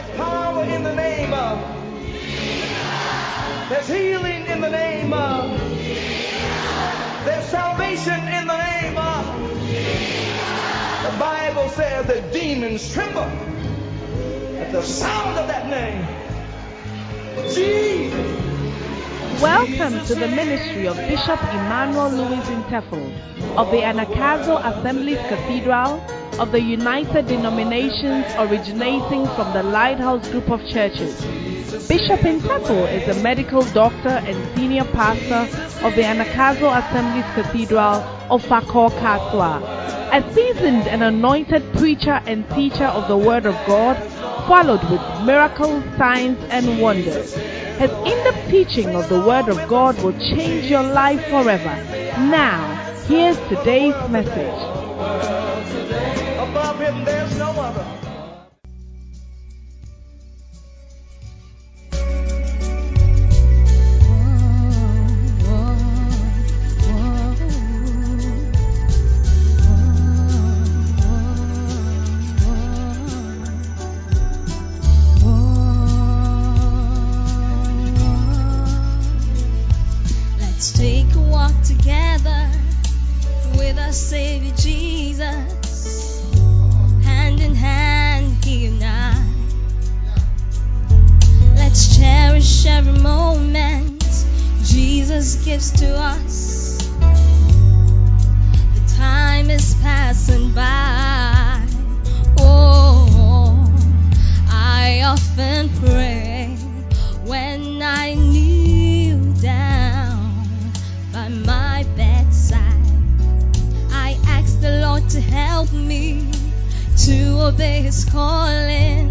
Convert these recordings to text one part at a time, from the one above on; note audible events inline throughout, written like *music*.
There's power in the name of. There's healing in the name of. There's salvation in the name of. The Bible says that demons tremble at the sound of that name. Jesus. Welcome to the ministry of Bishop Emmanuel Louis Intefel of the Anagkazo Assemblies Cathedral of the United Denominations originating from the Lighthouse Group of Churches. Bishop Intefel is a medical doctor and senior pastor of the Anagkazo Assemblies Cathedral of Fakor Kaswa. A seasoned and anointed preacher and teacher of the Word of God, followed with miracles, signs, and wonders. His in-depth teaching of the Word of God will change your life forever. Now, here's today's message. Our Savior Jesus, hand in hand, He and I. Let's cherish every moment Jesus gives to us. The time is passing by. Oh, I often pray when I help me to obey His calling.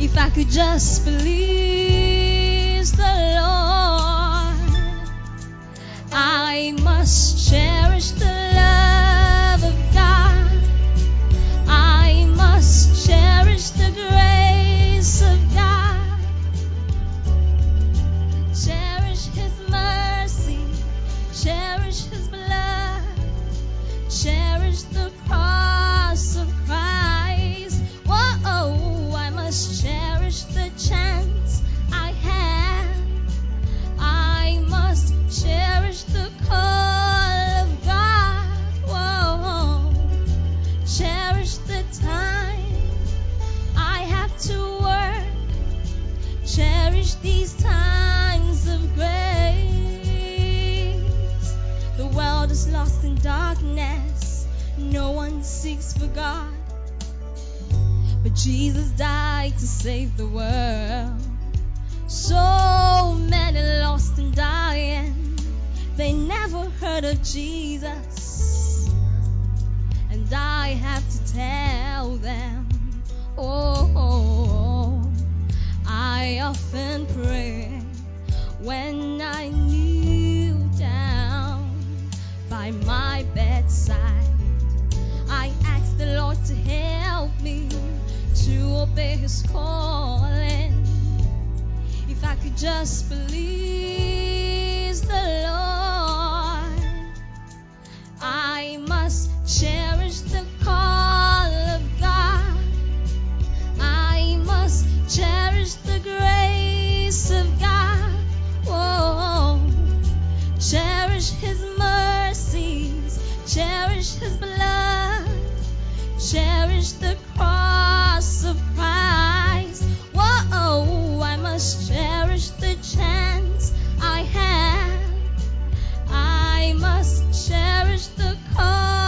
If I could just please the Lord, I must darkness. No one seeks for God. But Jesus died to save the world. So many lost and dying. They never heard of Jesus. And I have to tell them, oh, I often pray when I down by my bedside. I ask the Lord to help me to obey His calling. If I could just please the Lord, I must cherish the call of God. I must cherish the grace of God. Whoa. Cherish His cherish His blood, cherish the cross of Christ. Whoa, I must cherish the chance I have. I must cherish the call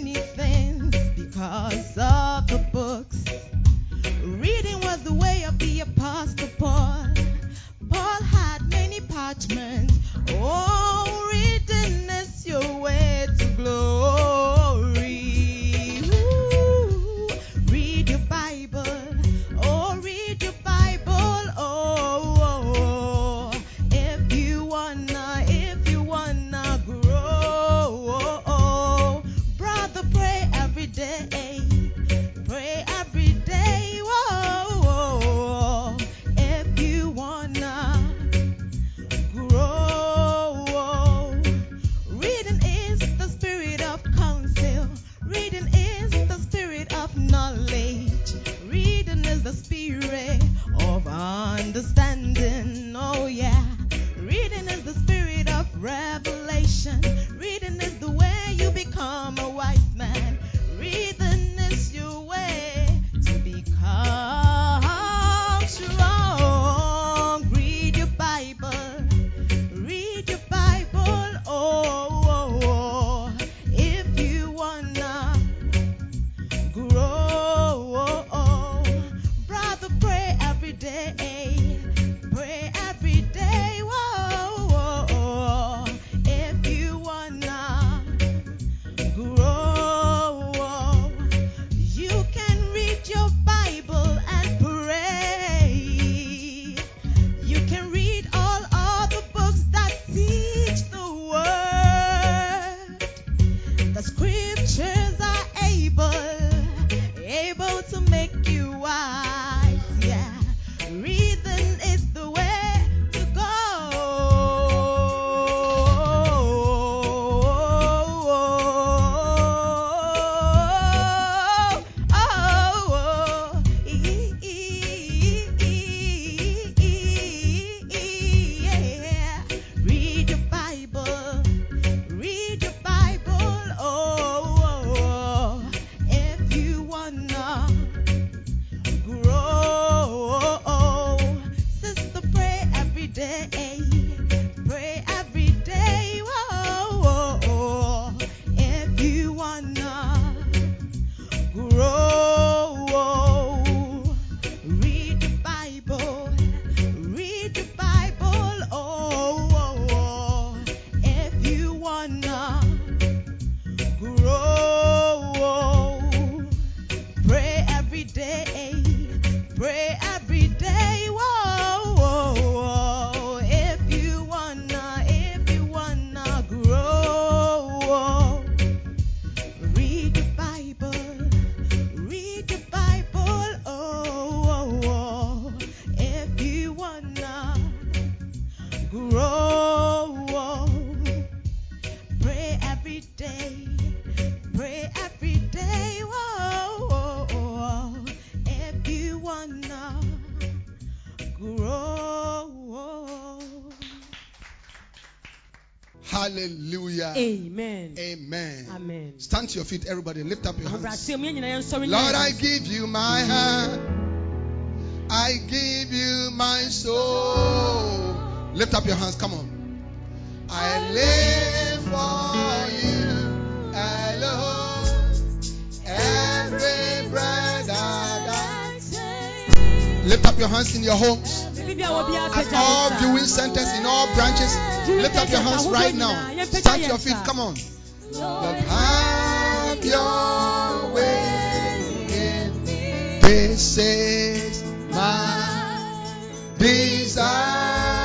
many things because of to your feet, everybody. Lift up your hands. Ahobrɛaseɛ mu yɛn nyinaa yɛnsɔre Lord, I give you my heart. I give you my soul. Lift up your hands. Come on. I live for you alone. Every breath that I Lift up your hands in your homes. Biribi a wɔ biara At all viewing centers in all branches. Lift up your hands right now. Stand to your feet. Come on. This is my desire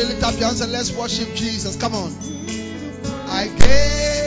Everybody lift up your hands and let's worship Jesus. Come on. I gave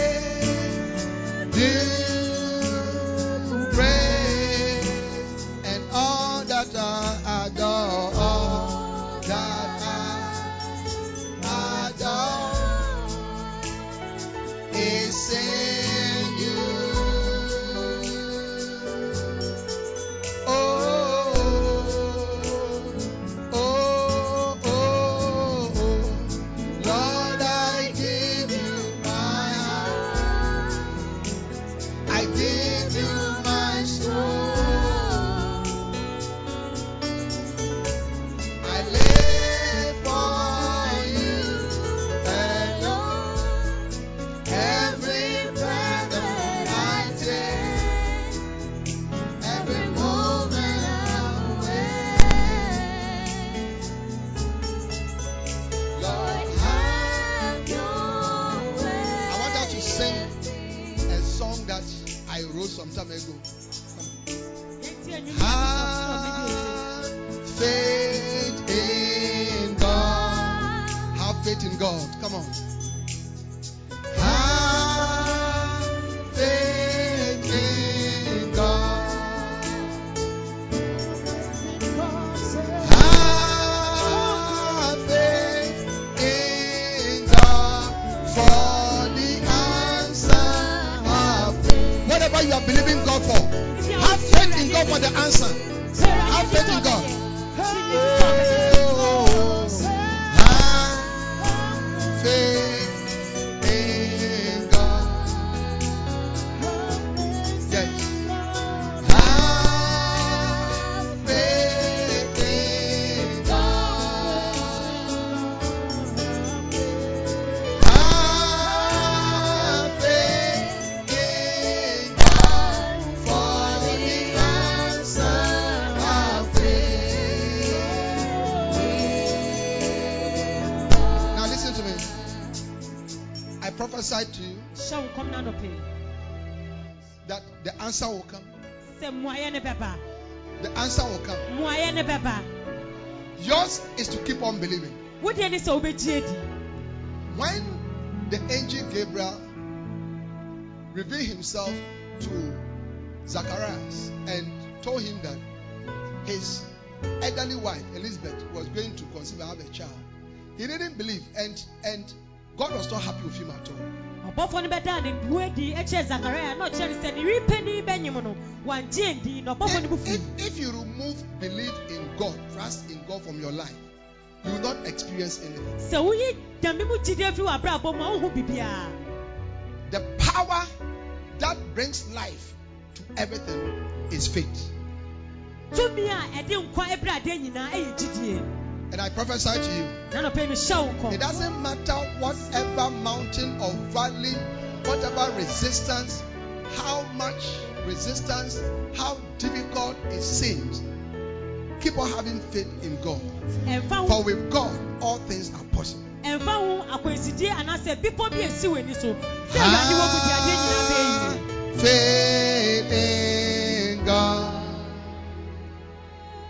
whatever you are believing God for. Have faith in God for the answer. Have faith in God. Is to keep on believing. wodeɛ ne sɛ wobɛgye When the angel Gabriel revealed himself to Zacharias and told him that his elderly wife Elizabeth was going to conceive and have a child, he didn't believe, and and God was not happy with him at all. ɔbɔfoɔ no bɛdaa ne bu adi kyerɛ zakaria na ɔkyerɛ no sɛ ne repɛ ni bɛnyim no wangye ndi na ɔbɔfoɔ no bu If, fi if, if you remove belief in God, trust in God from your life, you will not experience anything. sɛ woyi dame mu gyidie firi w'abrabɔ mu a wohu biribiaa The power that brings life to everything is faith. tumi a ɛde nkwa ebere adeɛ nyinaa ɛyɛ gyidie And I prophesy to you. na nɔpɛ mi hyɛ wo It doesn't matter whatever mountain or valley, whatever resistance, how much resistance, how difficult it seems. Keep on having faith in God. For with God, all things are possible. ɛnfa ho akwansidie anaasɛ bepɔ bi esi wɔ ani so sɛ awurade wɔ mu di adeɛ nyinaa bɛyɛ yie Faith in God.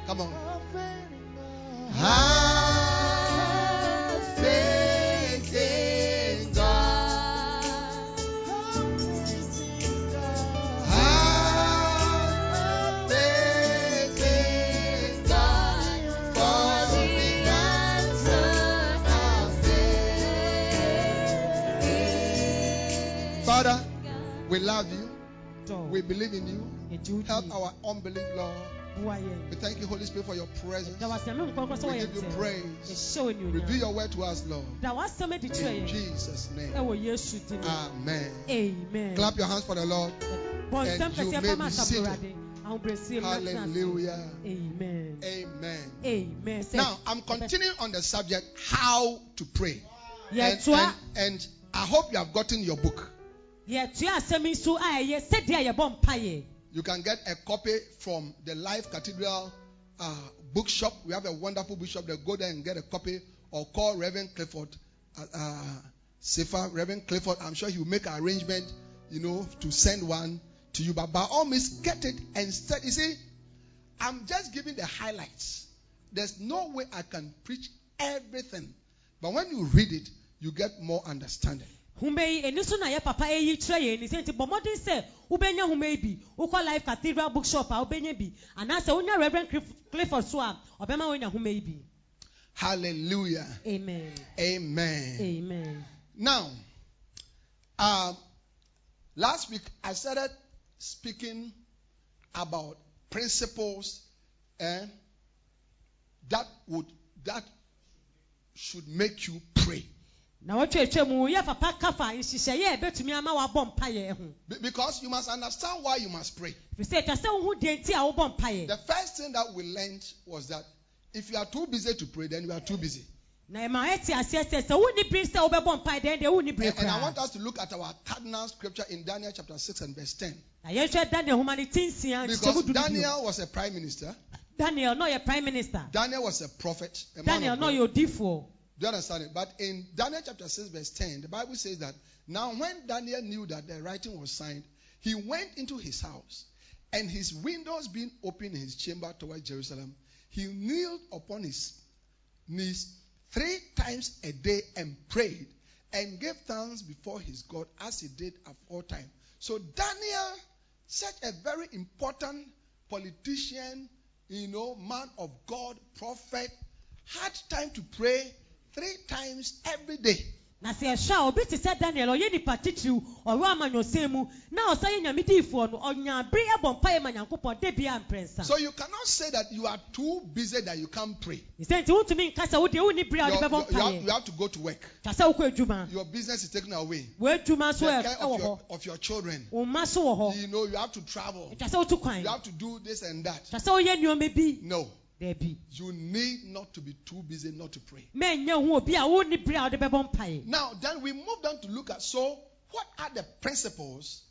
Come on. Have believe in you. Help our unbelief, Lord. We thank you, Holy Spirit, for your presence. da wasɛm ne nkɔnkɔ sɛ We give you praise. Reveal your word to us, Lord. da wasɛm adi kyerɛ In Jesus' name. ɛwɔ yesu din mu Amen. amen Clap your hands for the Lord. and you may be seated. awurade ahobrɛsie mu na tena ase. Hallelujah. amen Amen. amen Now, I'm continuing on the subject how to pray. And, and, and I hope you have gotten your book. You can get a copy from the Life Cathedral uh, bookshop. We have a wonderful bookshop. Go there and get a copy, or call Reverend Clifford, uh, uh, Reverend Clifford. I'm sure he will make an arrangement, you know, to send one to you. But by all means, get it and start. You see, I'm just giving the highlights. There's no way I can preach everything, but when you read it, you get more understanding. Home yi ɛni so na yɛ papa ɛyi kyerɛ yɛn ni sɛ nti bɔ mmɔden sɛ wobɛnya home yi bi wokɔ life cathedral bookshop a wobɛnya bi anaasɛ wonya reverend Cliff- clifford so a ɔbɛma wonya home yi bi Hallelujah. amen Amen. amen Now, um, last week I started speaking about principles eh, that would that should make you pray. Na wɔtwatwa mu yɛ papa kafa nhyehyɛeɛ a ɛbɛtumi ama wabɔ mpayɛ ho Be- Because you must understand why you must pray. firi sɛ ɛtwa sɛ wohu deɛ nti a wobɔ mpayɛ The first thing that we learned was that if you are too busy to pray, then you are too busy. na ɛma ɛte aseɛ sɛ sɛ wonni bere sɛ wobɛbɔ mpaeɛ dɛn deɛ wonni bere And, and I want us to look at our cardinal scripture in Daniel chapter 6 and verse 10. na yɛhwɛ daniel ne tinsia Because Daniel was a prime minister, daniel na ɔyɛ prime minister Daniel was a prophet, a daniel of na God. ɔyɛ odifoɔ Do you understand it? But in Daniel chapter 6, verse 10, the Bible says that now when Daniel knew that the writing was signed, he went into his house, and his windows being open in his chamber towards Jerusalem, he kneeled upon his knees three times a day and prayed and gave thanks before his God as he did aforetime. So Daniel, such a very important politician, you know, man of God, prophet, had time to pray three times every day. na sɛ ɛhwɛ a obi te sɛ daniel ɔyɛ nipa titiriw ɔwɔ amanyɔsɛm mu na ɔsan yɛ nyame diifoɔ no ɔnya bere ɛbɔ mpaeɛ ma nyankopɔn de bia mprɛnsa So you cannot say that you are too busy that you can't pray. wotumi nka sɛ wodeɛ wonni bere a bɛbɔ you- you have, you have to go to work. wokɔ adwuma Your business is taken away. The nso ɛ- care ɛwɔ of your, hɔ of your children. wo mma so wɔ hɔ You know, you have to travel. wotu kwan You have to do this and that. sɛ woyɛ nneɔma bi No. You need not to be too busy not to pray. mɛnyɛ ho obi a wonni bere a wode bɛbɔ mpaeɛ Now, then we moved on to look at so, what are the principles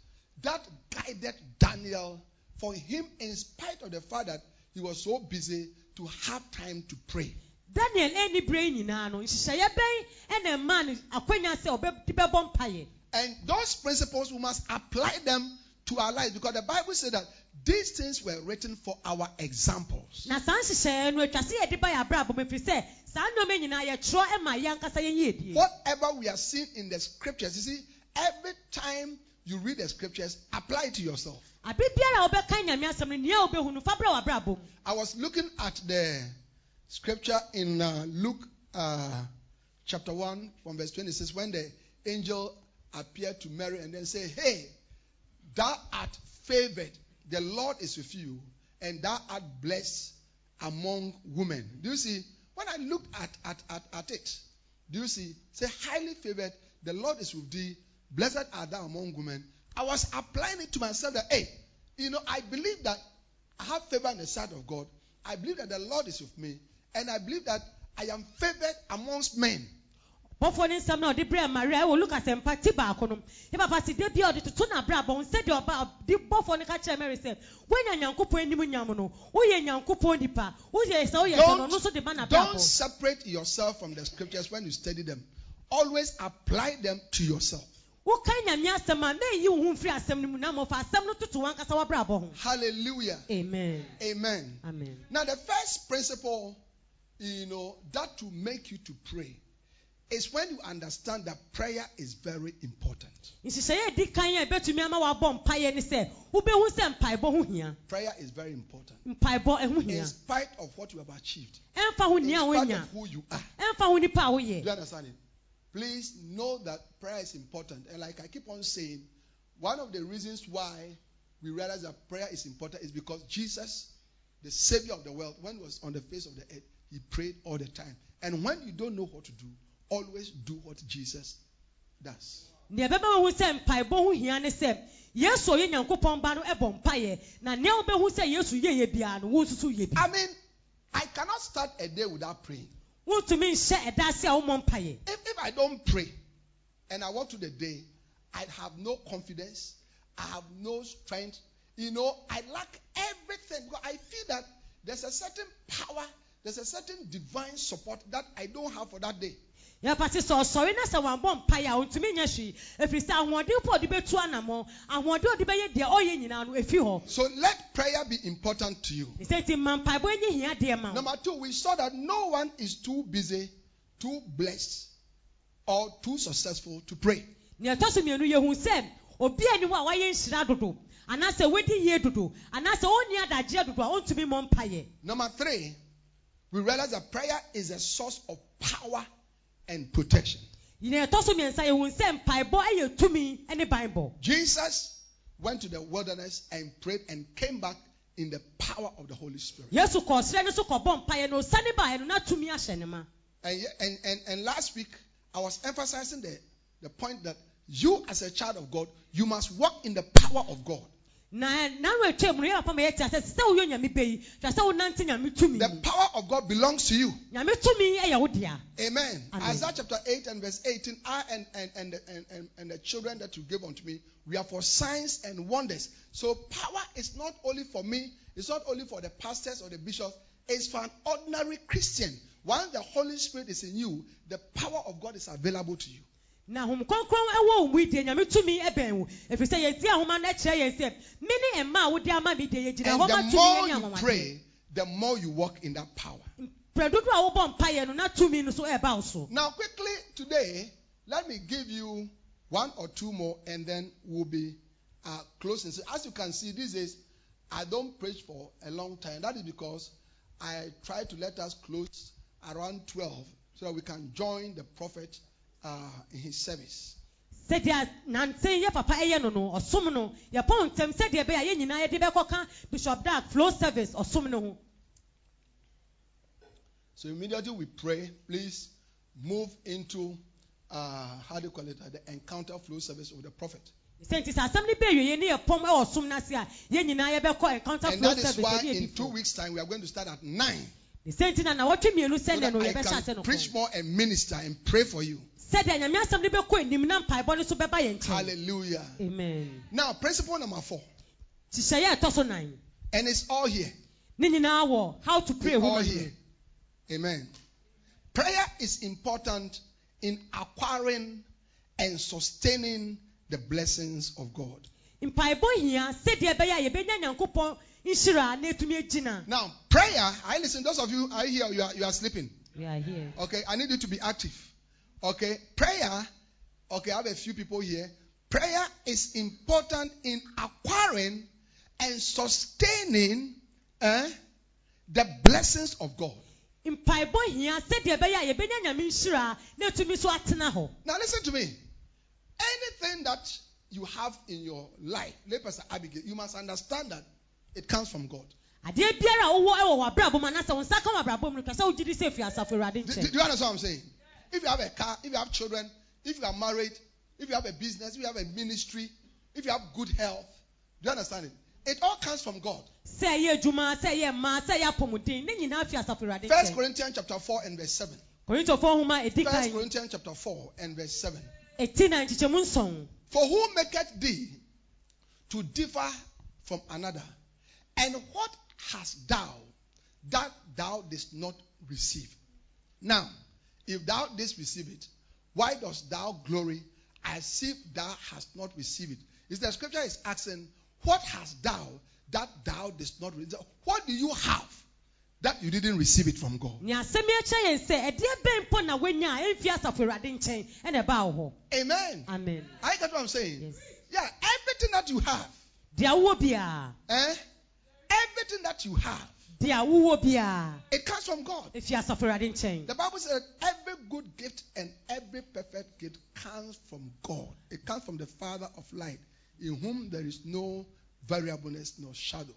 that guided Daniel for him, in spite of the fact that he was so busy, to have time to pray? daniel any brain nyinaa no nhyehyɛeɛ bɛn ɛna ɛmaa no akwanya sɛ ɔbɛde bɛbɔ mpaeɛ And those principles, we must apply them to our lives because the Bible says that these things were written for our examples. na saa nhyehyɛeɛ no atwa sɛ yɛde ba yɛ abrabɔ mu ɛfiri sɛ saa nneɔma nyinaa yɛtwerɛ ma yɛn ankasa yɛnyɛ edie Whatever we are seeing in the scriptures, you see, every time you read the scriptures, apply it to yourself. abe biara a wobɛka nyame asɛm no nea wobɛhu no fa brɛ w'abrabɔ mu I was looking at the scripture in uh, Luke uh, chapter 1 from verse 26 when the angel appeared to Mary and then said, Hey, thou art favored, the Lord is with you, and thou art blessed among women. Do you see? When I looked at, at, at, at it, do you see? Say, highly favored, the Lord is with thee, blessed art thou among women. I was applying it to myself that, hey, you know, I believe that I have favor in the sight of God. I believe that the Lord is with me. And I believe that I am favored amongst men. Bɔfoɔ ne nsɛm na ɔde brɛ maria ɛwɔ lukas mpa ti baako no yɛ papa si de bi a ɔde toto n'abrabɔ nsɛdeɛ ɔba de bɔfoɔ no ka kyerɛ mary sɛ woanya nyankopɔn anim nyam no woyɛ nyankopɔn nipa woyɛ sɛ woyɛ sɛ no ɔno nso de ba Don't, n'abrabɔ don't separate yourself from the scriptures when you study them. Always apply them to yourself. woka nyame asɛm a mɛyi wo ho mfiri asɛm no mu na mmɔfa asɛm no toto wankasa w'abrabɔ ho Hallelujah. amen Amen. amen Now, the first principle, you know, that to make you to pray is when you understand that prayer is very important. nhyehyɛeɛ a ɛdi kan a ɛbɛtumi ama wabɔ mpaeɛ ne sɛ wobɛhu sɛ mpaebɔ ho hia Prayer is very important. mpaebɔ ɛho hia In spite of what you have achieved, in spite of who you are. ɛmfa ho nipa a Do you understand it? Please know that prayer is important. And like I keep on saying, one of the reasons why we realize that prayer is important is because Jesus, the Savior of the world, when he was on the face of the earth, he prayed all the time. And when you don't know what to do, always do what Jesus does. nea ɛbɛbɛ wo hu sɛ mpaebɔ ho hia ne sɛ yesu a ɔyɛ nyankopɔn ba no ɛbɔ mpaeɛ na nea wobɛhu sɛ yesu yɛyɛ biara no wo nso yɛ bi I mean, I cannot start a day without praying. wontumi nhyɛ ɛda ase a mpaeɛ If, if I don't pray and I walk through the day, I have no confidence. I have no strength. You know, I lack everything because I feel that there's a certain power, there's a certain divine support that I don't have for that day. Yɛpate sɛ ɔsɔre na sɛ wambɔ mpaeɛ a ɔntumi nyɛ hwee ɛfiri sɛ ahoɔden a ɔde bɛtu anammɔ ahoɔden ɔde bɛyɛ deɛ ɔyɛ nyinaa no ɛfi hɔ So let prayer be important to you. sɛ nti ma mpaebɔ nyɛ hia deɛ ma Number two, we saw that no one is too busy, too blessed, or too successful to pray. nea ɛtɔ so mmienu yɛhu sɛ obi ani hɔ a wayɛ nhyira dodo anaasɛ wadi yie dodo anaasɛ ɔnni adagyeɛ dodo a ɔntumi mmɔ mpaeɛ Number three, we realize that prayer is a source of power and protection. nea ɛtɔ so mmiɛnsa yɛhu sɛ mpaebɔ yɛ tumi ne banbɔ Jesus went to the wilderness and prayed and came back in the power of the Holy Spirit. yesu kɔ ɔsrɛ no so kɔbɔ mpaeɛ na ɔsane baeɛ no na tumi ahyɛ ne ma And, and, and, and last week, I was emphasizing the, the point that you, as a child of God, you must walk in the power of God. Na nanu atwa mu no yɛ papa ma yɛte asɛ sɛ woyɛ nyame bɛ yi hwɛ sɛ wonante nyame tumi The power of God belongs to you. nyame tumi yɛ wo dea Amen. Amen. Isaiah chapter 8 and verse 18. I and, and, and, and, and, and the children that you gave unto me, we are for signs and wonders. So power is not only for me, it's not only for the pastors or the bishops, it's for an ordinary Christian. Once the Holy Spirit is in you, the power of God is available to you. Na ahom kronkron wɔ wo mu yi deɛ nyame tumi bɛn wo ɛfiri sɛ ahoma no kyerɛ yɛn sɛ me ne mma a wode ama me deɛ yɛgyina And hɔ ma the tumi more yɛ ne you anwanwadeɛ pray, the more you walk in that power. prɛ dodo a wobɔ mpaeɛ no na tumi no so ɛba so Now, quickly today, let me give you one or two more, and then we'll be uh, closing. So, as you can see, these days I don't preach for a long time. That is because I try to let us close around 12 so that we can join the prophet uh, in his service. sɛdeɛ yɛ papa ɛyɛ no no ɔsom no yɛpɔn ntɛm sɛdeɛ ɛbɛyɛ a yɛn nyinaa yɛde bɛkɔka bishop dark flow service ɔsom no ho So, immediately we pray, please move into uh, how do you call it? Uh, the encounter flow service with the prophet. sɛ nti sɛ asɛm no bɛwie yɛ ne yɛpɔm ɛwɔ som no ase a yɛn nyinaa yɛbɛkɔ encounter And flow that is service why in two weeks' time we are going to start at 9 ne sɛ nti na nawɔtwe mmienu so that I can preach more and minister and pray for you. sɛdeɛ nyame asɛm no bɛkɔ anim na mpaebɔ no so bɛba yɛn nkyɛn Hallelujah. amen Now, principle number four, hyehyɛeɛ a ɛtɔ so nan and it's all here. ne nyinaa wɔ how to pray It's all here. Amen. Prayer is important in acquiring and sustaining the blessings of God. Mpaebɔ hia sɛdeɛ ɛbɛyɛ a yɛbɛnya nyankopɔn nhyira na ɛtumi agyina Now, prayer, I listen, those of you are here, you are, you are sleeping. we are here Okay, I need you to be active. Okay, prayer, okay, I have a few people here. Prayer is important in acquiring and sustaining eh, the blessings of God. mpaebɔ hia sɛdeɛ ɛbɛyɛ a yɛbɛnya nyame nhyira na ɛtumi so atena hɔ Now, listen to me. Anything that you have in your life, Abigail, you must understand that it comes from God. adeɛ biara a wowɔ ɛwɔ w'abrabɔ mu anaasɛ wo nsa ka wɔ abrabɔ mu no ka sɛ wogye di sɛ afi asafo awurade Do, do- do you understand what I'm saying? If you have a car, if you have children, if you are married, if you have a business, if you have a ministry, if you have good health, do you understand it? It all comes from God. sɛ ɛyɛ adwuma sɛ ɛyɛ mmaa sɛ ɛyɛ apɔmuden ne nyinaa fi asafo awurade First Corinthians chapter 4 and verse 7. korintofoɔ First Corinthians chapter 4 and verse 7. ɛti na nkyekyɛmu nson For who maketh thee to differ from another? And what hast thou that thou didst not receive? Now, if thou didst receive it, why dost thou glory as if thou hast not received it? Is the scripture is asking, What hast thou that thou didst not receive? What do you have that you didn't receive it from God? nea asɛm yi akyerɛ yɛn sɛ ɛdeɛ bɛn mpo na woanya a ɛmfi asafo awurade nkyɛn ɛna ɛbaa wo Amen. amen I get what I'm saying. Yes. Yeah, everything that you have, deɛ wowɔ biara eh? Everything that you have, deɛ wowɔ biara it comes from God. ɛfi asafo awurade nkyɛn The Bible says every good gift and every perfect gift comes from God. It comes from the Father of light, in whom there is no variableness nor shadow.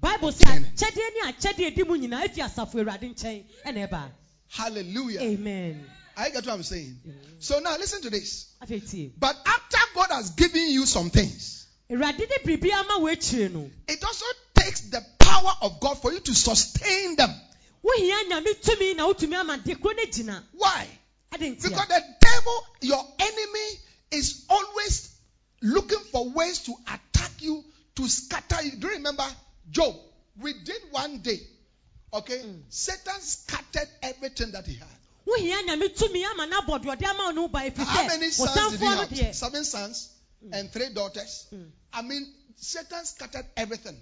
bible sɛ Kyɛn. akyɛdeɛ ne akyɛdeɛ di mu nyinaa ɛfi asafo awurade nkyɛn ɛna ɛbaa Hallelujah. amen I get what I'm saying. So now listen to this. But after God has given you some things, awurade de biribi ama wo akyire no it also takes the power of God for you to sustain them. wohia nyame tumi na wotumi ama deɛ koro no gyina Why? Because the devil, your enemy, is always looking for ways to attack you, to scatter you. Do you remember Job? Within one day, okay, Satan scattered everything that he had. wohia nyame tumi ama no abɔ deɛ ɔde ama wo no ba ɛfiri How many sons did he have? Seven sons and three daughters. Mm. I mean, Satan scattered everything.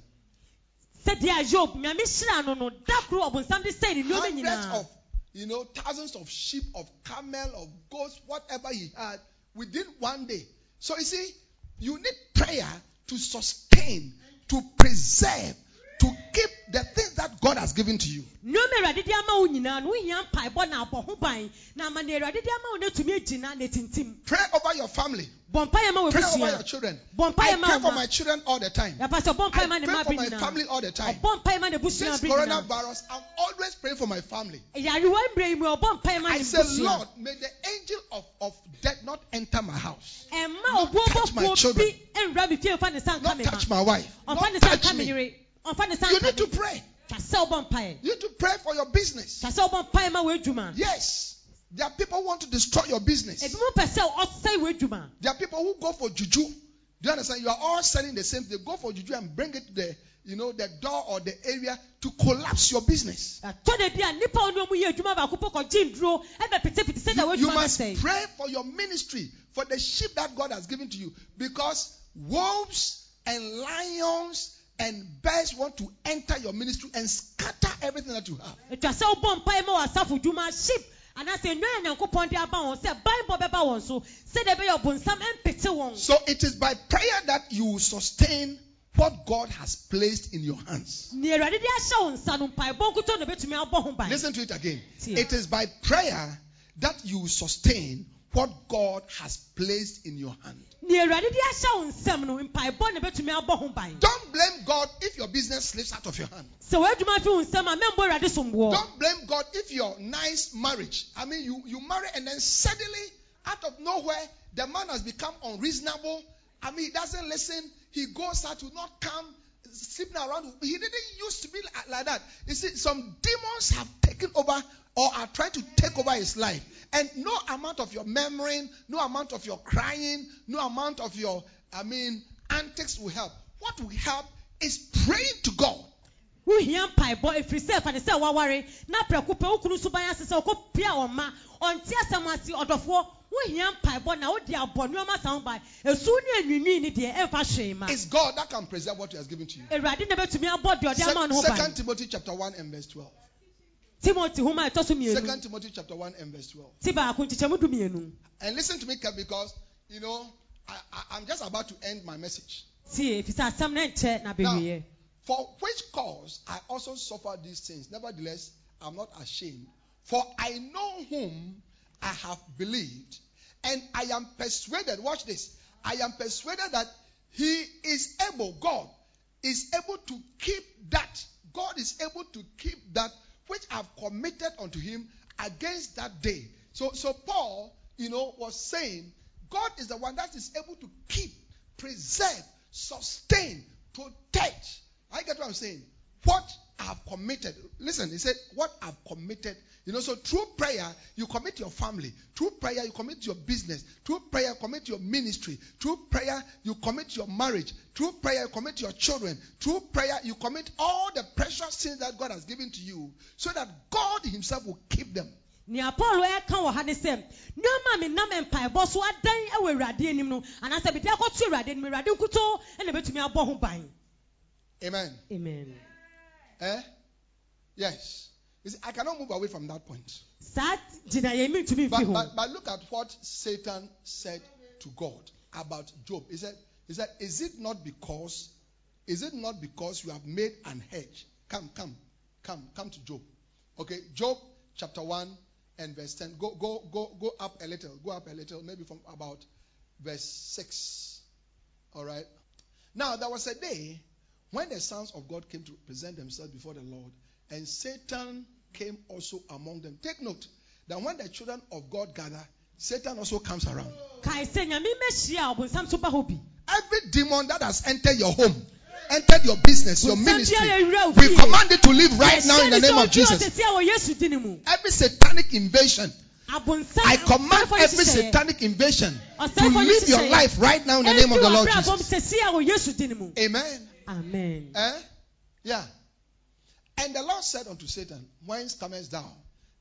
Sɛdeɛ job nyame hyira no no da koro ɔbonsam de sɛe ne nneɔma Hundreds nyinaa of, you know, thousands of sheep, of camel, of goats, whatever he had within one day. So you see, you need prayer to sustain, to preserve, to keep the things that God has given to you. nneɔma awurade de ama wo nyinaa no wohia mpaebɔ na abɔ ho ban na ama nea awurade de ama wo no atumi agyina na ɛtintim Pray over your family. bɔ mpaeɛ ma Pray over your children. I pray for my children all the time. yɛpa sɛ ɔbɔ mpaeɛ ma I pray for my family all the time. ɔbɔ mpaeɛ ma ne busua This bere nyinaa coronavirus, I'm always praying for my family. yarewa mmerɛ yi mu ɔbɔ mpaeɛ ma I say, Lord, may the angel of, of death not enter my house, Not touch my children. bi nwura me fie mfa ne sa nka not touch my wife, not touch me me. yere ɔmfa ne sa You need to pray. twa sɛ wobɔ mpaeɛ You need to pray for your business. twa sɛ wobɔ mpaeɛ ma w'adwuma Yes. There are people who want to destroy your business. ebi mu pɛ sɛ ɔsɛe w'adwuma There are people who go for juju. Do you understand? You are all selling the same. They go for juju and bring it to the, you know, the door or the area to collapse your business. ɛtɔ da bi a nnipa a ɔne ɔmu yɛ adwuma baako pɔ kɔgye nduro ɛbɛpetepete sɛdeɛ You, you must pray for your ministry, for the sheep that God has given to you. Because wolves and lions and bears want to enter your ministry and scatter everything that you have. atwa sɛ wobɔ mpaeɛ ma w'asafo dwuma ship anaasɛ nnwan a nyankopɔn de aba wɔn sɛ banbɔ bɛba wɔn so sɛdeɛ ɛbɛyɛ ɔbonsam ɛmpete wɔn So it is by prayer that you sustain what God has placed in your hands. nea awurade de ahyɛ wo nsa no mpaebɔ nkotɔ na ɛbɛtumi abɔ ho ban Listen to it again. It is by prayer that you sustain what God has placed in your hand. nea awurade de ahyɛ wo nsam no mpaebɔ na ɛbɛtumi abɔ ho ban Don't blame God if your business slips out of your hand. sɛ w'adwuma fi wo nsam a mɛmbɔ awurade somboɔ Don't blame God if your nice marriage, I mean, you, you marry and then suddenly, out of nowhere, the man has become unreasonable. I mean, he doesn't listen. He goes out to not come, sleeping around. He didn't used to be like, that. You see, some demons have taken over or are trying to take over his life. And no amount of your murmuring, no amount of your crying, no amount of your, I mean, antics will help. What will help is praying to God. Wohia mpaebɔ ɛfiri sɛ ɛfa ne sɛ woaware na prɛko pɛ wo kunu so ban ase sɛ wokɔpia ɔma ɔnte asɛm ase ɔdɔfoɔ wohia mpaebɔ na wode abɔ nneɔma sa ho ban ɛsu ne anwinwii ne deɛ ɛmfa hwee ma It's God that can preserve what He has given to you. awurade na bɛtumi abɔ deɛ ɔde ama no ho Second Timothy chapter 1 and verse 12. timothy homa a ɛtɔ so mmienu Second Timothy chapter 1 and verse 12. ti baako nkyekyɛmu du mmienu And listen to me because, you know, I, I, I'm just about to end my message. tie ɛfiri sɛ asɛm no nkyɛ na bɛwieɛ For which cause I also suffer these things. Nevertheless, I'm not ashamed. For I know whom I have believed, and I am persuaded. Watch this. I am persuaded that He is able, God is able to keep that. God is able to keep that which I've committed unto Him against that day. So, so Paul, you know, was saying, God is the one that is able to keep preserve, sustain, protect. I get what I'm saying. What I've committed. Listen, he said, What I've committed. You know, so through prayer, you commit your family. Through prayer, you commit your business. Through prayer, commit your ministry. Through prayer, you commit your marriage. Through prayer, you commit your children. Through prayer, you commit all the precious things that God has given to you so that God Himself will keep them. nea paul ɛka wɔ ha ne sɛ nneɛma a menam mpaebɔ so adan wɔ awurade anim no anaasɛ mede akɔto awurade anim awurade nkutoo ɛna bɛtumi abɔ ho ban Amen. amen Eh? Yes. You see, I cannot move away from that point. saa gyinaeɛ mi ntumi But, but, but look at what Satan said to God about Job. He said, he said, Is it not because, is it not because you have made an hedge? Come, come, come, come to Job. Okay, Job chapter 1 and verse 10. Go, go, go, go up a little. Go up a little, maybe from about verse 6. All right. Now there was a day when the sons of God came to present themselves before the Lord, and Satan came also among them. Take note that when the children of God gather, Satan also comes around. kae sɛ nyame mmɛhyia a ɔbonsam so ba hɔ bi Every demon that has entered your home, entered your business, your ministry, biara a ɛwura wo we command it to leave right now in the name of Jesus. ɔsɛsie a wɔ yesu din mu Every satanic invasion, I command every satanic invasion to leave your life right now in the name of the Lord wɔ abrabɔ mu Jesus. sɛsie a wɔ yesu din mu Amen. Amen Eh? Yeah. And the Lord said unto Satan, Whence comest thou?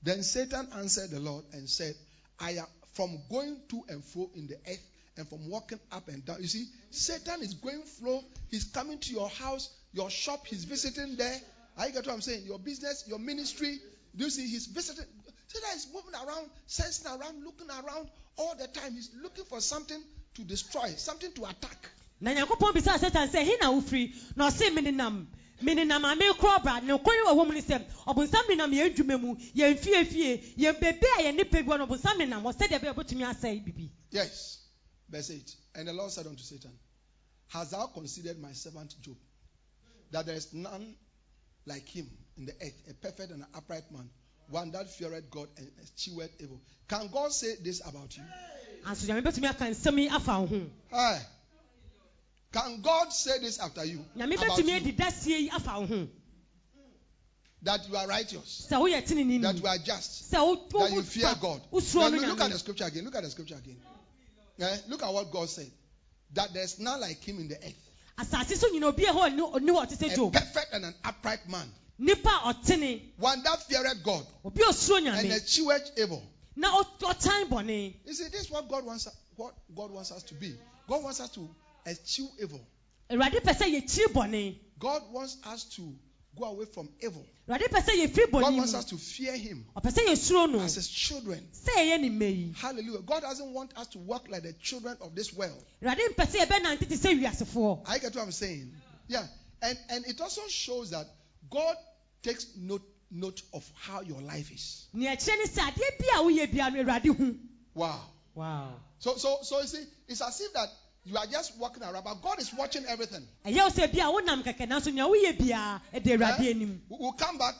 Then Satan answered the Lord and said, I am from going to and fro in the earth and from walking up and down. You see, Satan is going flow. He's coming to your house, your shop. He's visiting there. I get what I'm saying. Your business, your ministry. Do you see? He's visiting. Satan is moving around, sensing around, looking around all the time. He's looking for something to destroy, something to attack. Na nyankopɔn bisaa satan sɛ he na wofiri na ɔse mene nam mene nam a mekorɔ bra ne wɔ hɔ mu ne sɛ ɔbonsam nenam yɛn dwuma mu yɛn fiefie yɛn bebe a yɛn bi wɔ no ɔbonsam wɔ sɛdeɛ bɛyɛ ɔbɛtumi asɛe bibi Yes. Verse 8. And the Lord said unto Satan, has thou considered my servant Job, that there is none like him in the earth, a perfect and an upright man, one that feareth God and escheweth evil? Can God say this about you? anso nyame bɛtumi aka nsɛm yi afa wo ho Hi. Can God say this after you? About you? adi daseɛ yi afa wo ho That you are righteous, sɛ woyɛ tenene that you are just, sɛ wo- wo- that you fear God. Now, look, at the scripture again. Look at the scripture again. Eh, Look at what God said. That there's none like him in the earth. a hɔ ɔni ɔni hɔ ɔte sɛ A Job perfect and an upright man. nipa a ɔtene One that feareth God obi a osuro and escheweth evil. na ɔ- ɔtan bɔne You see, this is what God wants what God wants us to be. God wants us to eschew evil. awurade pɛ sɛ yɛkyiri bɔne God wants us to go away from evil. awurade pɛ sɛ yɛfiri God wants us to fear Him ɔpɛ sɛ yɛsuro no as His children. sɛ yɛyɛ ne mma yi Hallelujah. God doesn't want us to walk like the children of this world. awurade mpɛ sɛ yɛbɛnante te sɛ wiasefoɔ I get what I'm saying. Yeah. And and it also shows that God takes note note of how your life is. nea ɛkyerɛ ne sɛ adeɛ bi a woyɛ bia no awurade hu Wow. wow So so so you see, it's as if that you are just walking around, but God is watching everything. ɛyɛ wo sɛ bia wonam kɛkɛ nanso nea woyɛ biaa ɛde awurade Eh? We'll come back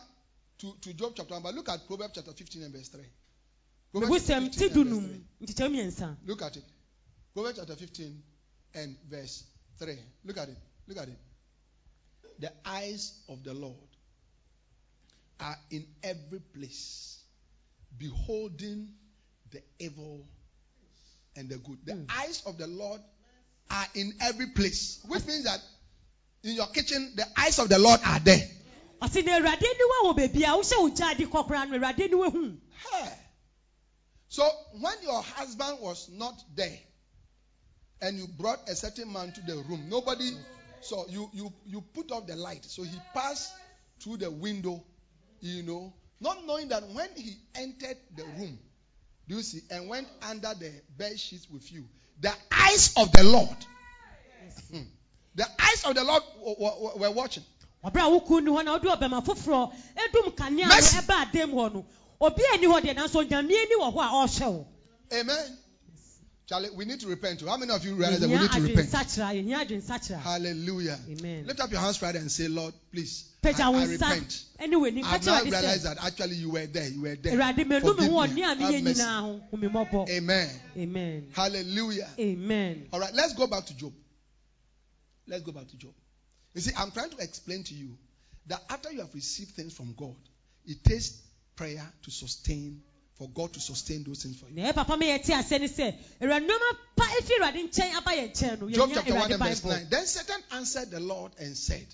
to, to Job chapter 1, but look at Proverbs chapter 15 and verse 3. Proverbs chapter 15 and verse num nkyekyɛm mmiɛnsa 3. Look at it. Proverbs chapter 15 and verse 3. Look at it. Look at it. The eyes of the Lord are in every place, beholding the evil and the good. The eyes of the Lord are in every place, which means that in your kitchen, the eyes of the Lord are there. ɔse na awurade aniwa wɔ baabi a wohyɛ wo gya ade kɔkora no awurade aniwa hu Hey. So when your husband was not there and you brought a certain man to the room, nobody so you you you put off the light. So he passed through the window, you know, not knowing that when he entered the room, do you see, and went under the bed sheets with you, the eyes of the Lord, Hmm. the eyes of the Lord were watching. ɔberɛ a woku ni hɔ na wode ɔbɛma foforɔ ɛdum kanea no Mercy. ɛba adam hɔ no obi ani hɔ deɛ nanso nyame ani wɔ hɔ a ɔrehwɛ wo Amen. Charlie, we need to repent. How many of you realize that we need to repent? adwensakyera yɛhia adwensakyera Hallelujah. Amen. Lift up your hands right and say, Lord, please. I, I repent. w'anim I've now realized that actually you were there. You were there. Forgive me. ɔne a meyɛ Have mercy. nyinaa ho hu me mmɔbɔ Amen. amen Hallelujah. amen All right, let's go back to Job. let's go back to Job. You see, I'm trying to explain to you that after you have received things from God, it takes prayer to sustain, for God to sustain those things for you. na yɛ papa mi yɛ ti ase ni sɛ awurade nneɛma pa efi awurade nkyɛn aba yɛn nkyɛn no Job chapter 1 and verse 9. Then Satan answered the Lord and said,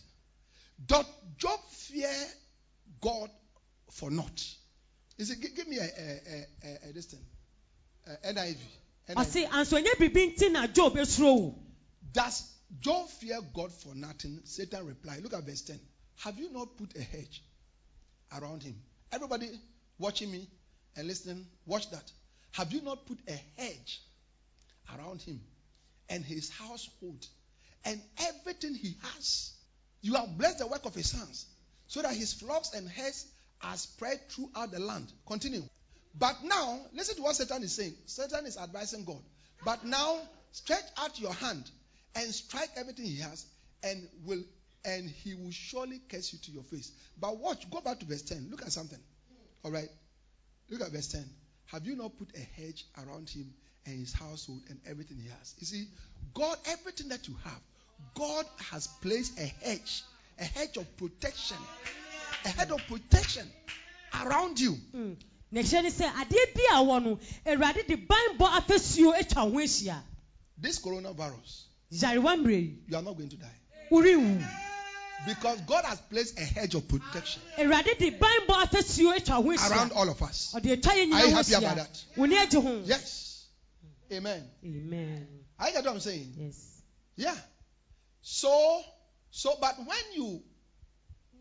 Doth Job fear God for naught? He said, gi- give me a, a, a, a, a this thing. A NIV. NIV. ɔsi ansonye biribi nti na job esuro wo Does Job fear God for nothing? Satan replied. Look at verse 10. Have you not put a hedge around him? Everybody watching me and listening, watch that. Have you not put a hedge around him and his household and everything he has? You have blessed the work of his hands so that his flocks and herds are spread throughout the land. Continue. But now, listen to what Satan is saying. Satan is advising God. But now, stretch out your hand and strike everything he has, and will and he will surely curse you to your face. But watch, go back to verse 10. Look at something. All right. Look at verse 10. Have you not put a hedge around him and his household and everything he has? You see, God, everything that you have, God has placed a hedge, a hedge of protection, a hedge of protection around you. Mm. na ɛhyɛ ni sɛ adeɛ bi a wɔ no awurade de ban bɔ afɛsuo atwa ho ahyia This coronavirus, yarewa mmerɛ yi you are not going to die. Because God has placed a hedge of protection awurade de ban bɔ afɛsuo atwa ho around all of us. ɔde atwa yɛn Are you happy about that? wɔn ani agye ho Yes. Amen. amen I get what I'm saying. yes Yeah. So, so, but when you,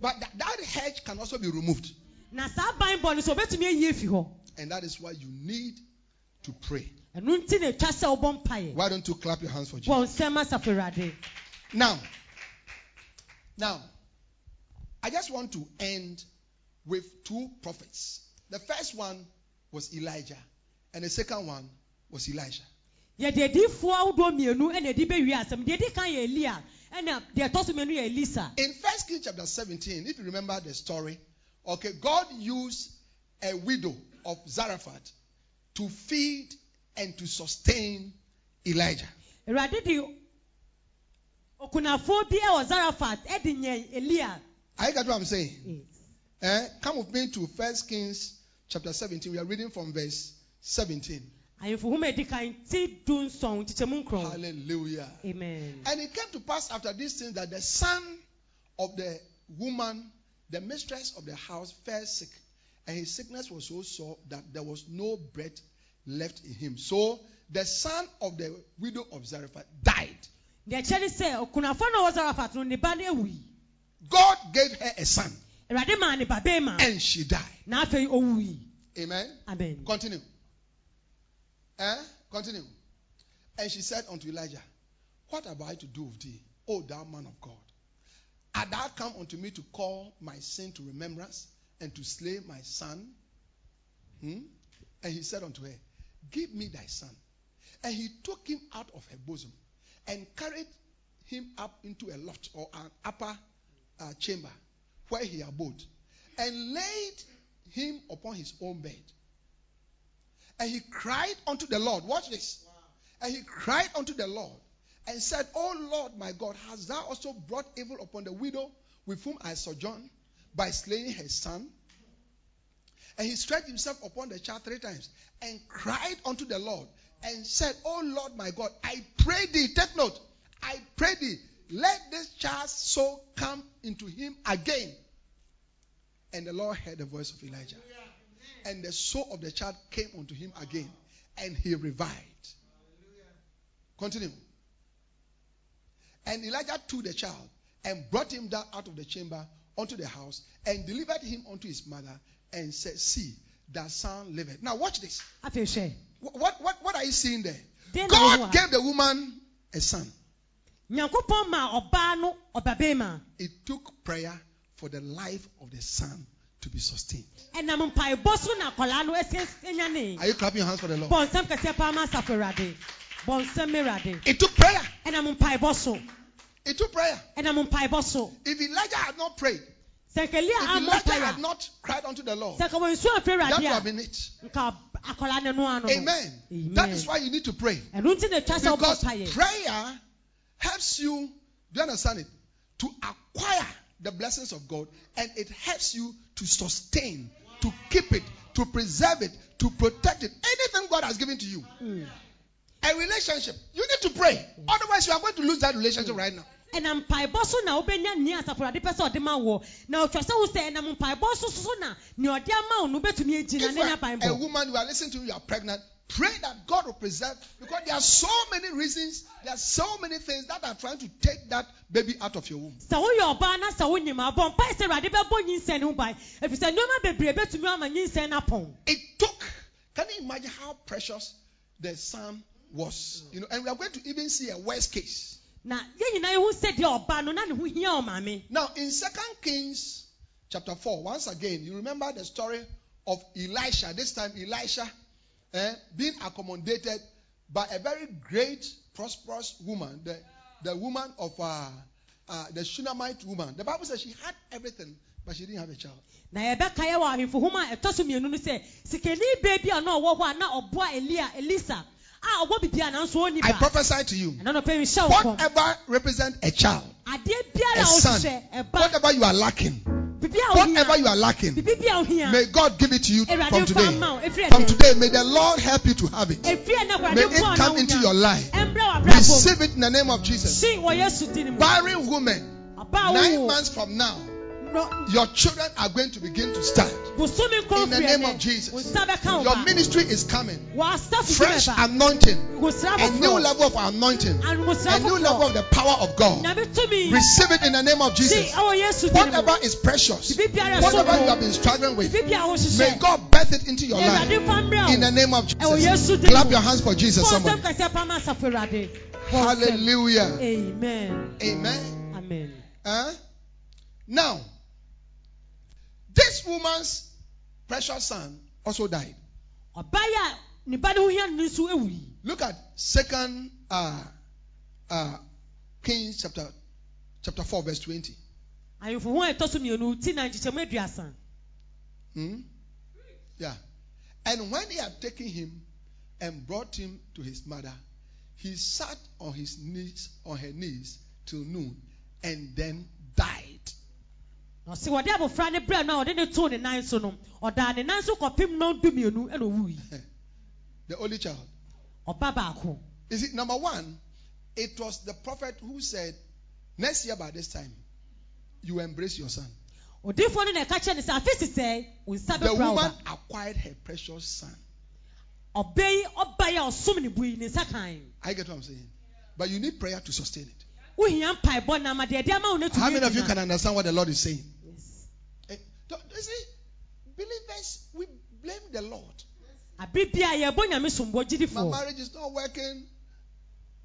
but that, that hedge can also be removed. na saa ban bɔ no so obetumi ayi efi hɔ And that is why you need to pray. ɛnu nti na etwa sɛ ɔbɔ mpaeɛ Why don't you clap your hands for Jesus? bɔ nsɛm asafo awurade Now, now, I just want to end with two prophets. The first one was Elijah, and the second one was Elisha. yɛde adiifoɔ ahodoɔ mmienu ɛna ɛde bɛwie asɛm deɛ ɛdi kan yɛ elia ɛna deɛ ɛtɔ so mmienu yɛ elisa In First Kings chapter 17, if you remember the story, okay, God used a widow of Zarephath to feed and to sustain Elijah. awurade okunafoɔ bi ɛwɔ zarafat ɛde nyɛ elia I get what I'm saying. Eh? Come with me to First Kings chapter 17. We are reading from verse 17. ahemfo homa edi kan ti du nsɔn kyekyɛmu nkron Hallelujah. amen And it came to pass after these things that the son of the woman, the mistress of the house, fell sick. And his sickness was so sore that there was no breath left in him. So the son of the widow of Zarephath died. Deɛ kyɛ ne sɛ okunafoɔ na ɔwɔ zarafat no ne ba no awui God gave her a son awurade maa ne ba bɛrima and she died. na afei owui Amen. amen Continue. Eh? Continue. And she said unto Elijah, What have I to do with thee, O thou man of God? Art thou come unto me to call my sin to remembrance and to slay my son? Hmm? And he said unto her, Give me thy son. And he took him out of her bosom and carried him up into a loft or an upper uh, chamber where he abode and laid him upon his own bed. And he cried unto the Lord. Watch this. And he cried unto the Lord and said, O Lord my God, hast thou also brought evil upon the widow with whom I sojourn by slaying her son? And he stretched himself upon the child three times and cried unto the Lord and said, O Lord my God, I pray thee, take note, I pray thee, let this child's soul come into him again. And the Lord heard the voice of Elijah. And the soul of the child came unto him again, and he revived. Continue. And Elijah took the child and brought him down out of the chamber unto the house and delivered him unto his mother and said, See, thy son liveth. Now watch this. Afei hwɛ Wh- What, what, what are you seeing there? deɛ na ɛwɔ God gave the woman a son. a nyankopɔn ma ɔbaa no ɔba bɛrima It took prayer for the life of the son to be sustained. ɛnam mpaebɔ so na akwadaa no ɛsɛ enya ne Are you clapping your hands for the Lord? bɔ nsɛm kɛseɛ paa ma asafo awurade bɔ nsɛm ma awurade It took prayer. ɛnam mpaebɔ so It took prayer. ɛnam mpaebɔ so If Elijah had not prayed, if Elijah had not cried unto the Lord, sɛ nka wɔn nsuo afɛ that would have been it. a nka akwadaa no no ano no Amen. Amen. That is why you need to pray. ɛno nti na etwa sɛ ɔbɔ Because prayer helps you Do you understand it? To acquire the blessings of God, and it helps you to sustain, to keep it, to preserve it, to protect it. Anything God has given to you. A relationship. You need to pray. Otherwise, you are going to lose that relationship right now. Ɛnam mpaebɔ so na wobɛnya nea asafo pɛ sɛ ɔde ma wɔ na ɔtwa sɛ wo sɛ ɛnam mpaebɔ so so na nea ɔde ama wo no wobɛtumi agyina ne nya a woman, you are listening to, you are pregnant, pray that God will preserve because there are so many reasons, there are so many things that are trying to take that baby out of your womb. sɛ woyɛ ɔbaa na sɛ wonyim abɔ mpae sɛ awurade bɛbɔ nyinsɛn no ban ɛfiri sɛ bebree bɛtumi ama nyinsɛn no apɔn It took, can you imagine how precious the son was? You know, and we are going to even see a worst case. Na yɛn nyinaa yɛhu sɛ deɛ ɔbaa no na ne ho hia ɔmaame Now, in Second Kings chapter 4, once again, you remember the story of Elisha. This time, Elisha eh, being accommodated by a very great, prosperous woman, the, the woman of uh, uh, the Shunammite woman. The Bible says she had everything, but she didn't have a child. na yɛbɛka yɛ wɔ ahemfo hom a ɛtɔ so mmienu no sɛ sikani baa bi a na ɔwɔ hɔ a na ɔboa elia elisa a ɔbɔ bibia nanso ɔnni I prophesy to you. Ɛna nɔpɛ nhyɛ wo kɔm whatever represents a child, a son, whatever you are lacking, whatever you are lacking, bibi bi a wohia may God give it to you from today. mma wo ɛfiri From today, may the Lord help you to have it. May it come into your life. Receive it in the name of Jesus. si wɔ yesu din mu Barren women, nine months from now, no your children are going to begin to nkɔ In the name of Jesus. wo nsa bɛka wo Your ministry is coming. Fresh anointing. A new level of anointing. A new level of the power of God. Receive it in the name of Jesus. ɛwɔ yesu din mu Whatever is precious, whatever you have been struggling with, bibi bi a may God birth it into your life. awurade fa mbrɛ In the name of Jesus. Clap your hands for Jesus, somebody. kɛseɛ pam asafo awurade Bɔ nsɛm. Hallelujah. amen Amen. amen Huh? Now, this woman's precious son also died. ɔbaa yi a ne ba ne ho hia no nso awui Look at Second uh, uh, Kings chapter chapter four verse twenty. ahemfo ho a ɛtɔ so mmienu ti na nkyekyɛmu aduasa Hmm? Yeah. And when he had taken him and brought him to his mother, he sat on his knees on her knees till noon, and then died. Na ɔse wɔde abɔfra ne brɛ no a ɔde ne too ne nan so no ɔdaa ne nan so kɔpem no dumienu ɛna owui The only child. ɔba baako You see, number one, it was the prophet who said, Next year by this time, you embrace your son. odiifoɔ no na ɛka kyerɛ ne sɛ afe sisɛe wo nsa The woman acquired her precious son. ɔbɛ yi ɔba yi a ɔsom ne bu yi ne nsa kan I get what I'm saying. But you need prayer to sustain it. Wohia mpaebɔ na ama deɛ ɛde ama wo no How tumi many of you agyina. can understand what the Lord is saying? Yes. Eh, don't- You see, believers, we blame the Lord. abere bi a yɛbɔ nyame sombɔ My gyidifoɔ marriage is not working.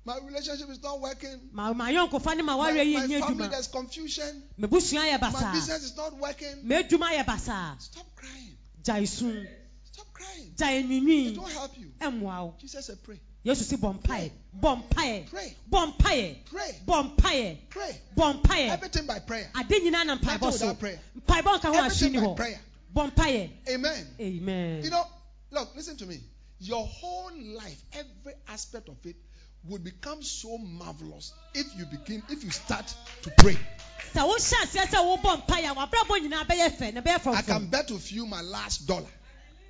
My relationship is not working. ma ma yɔnkofa ne ma My, wareɛ yi my nyɛ family, adwuma there's confusion. mebusua yɛ My basaa business is not working. m'adwuma yɛ basaa Stop crying. gyae sum Stop crying. gyae It nwinwii won't help you. ɛmmoa wo Jesus said, pray. Yesu si bɔ mpaeɛ bɔ mpaeɛ Pray. bɔ mpaeɛ Pray. bɔ mpaeɛ Pray. bɔ mpaeɛ Everything by prayer. ade nyinaa na mpaebɔ so mpaebɔ nka ho ahye ni hɔ bɔ mpaeɛ Amen. amen You know, look, listen to me. Your whole life, every aspect of it, would become so marvelous if you begin, if you start to pray. sɛ wohyɛ aseɛ sɛ wobɔ mpaeɛ a wabrabɔ nyinaa bɛyɛ fɛ na bɛyɛ I can bet with you my last dollar.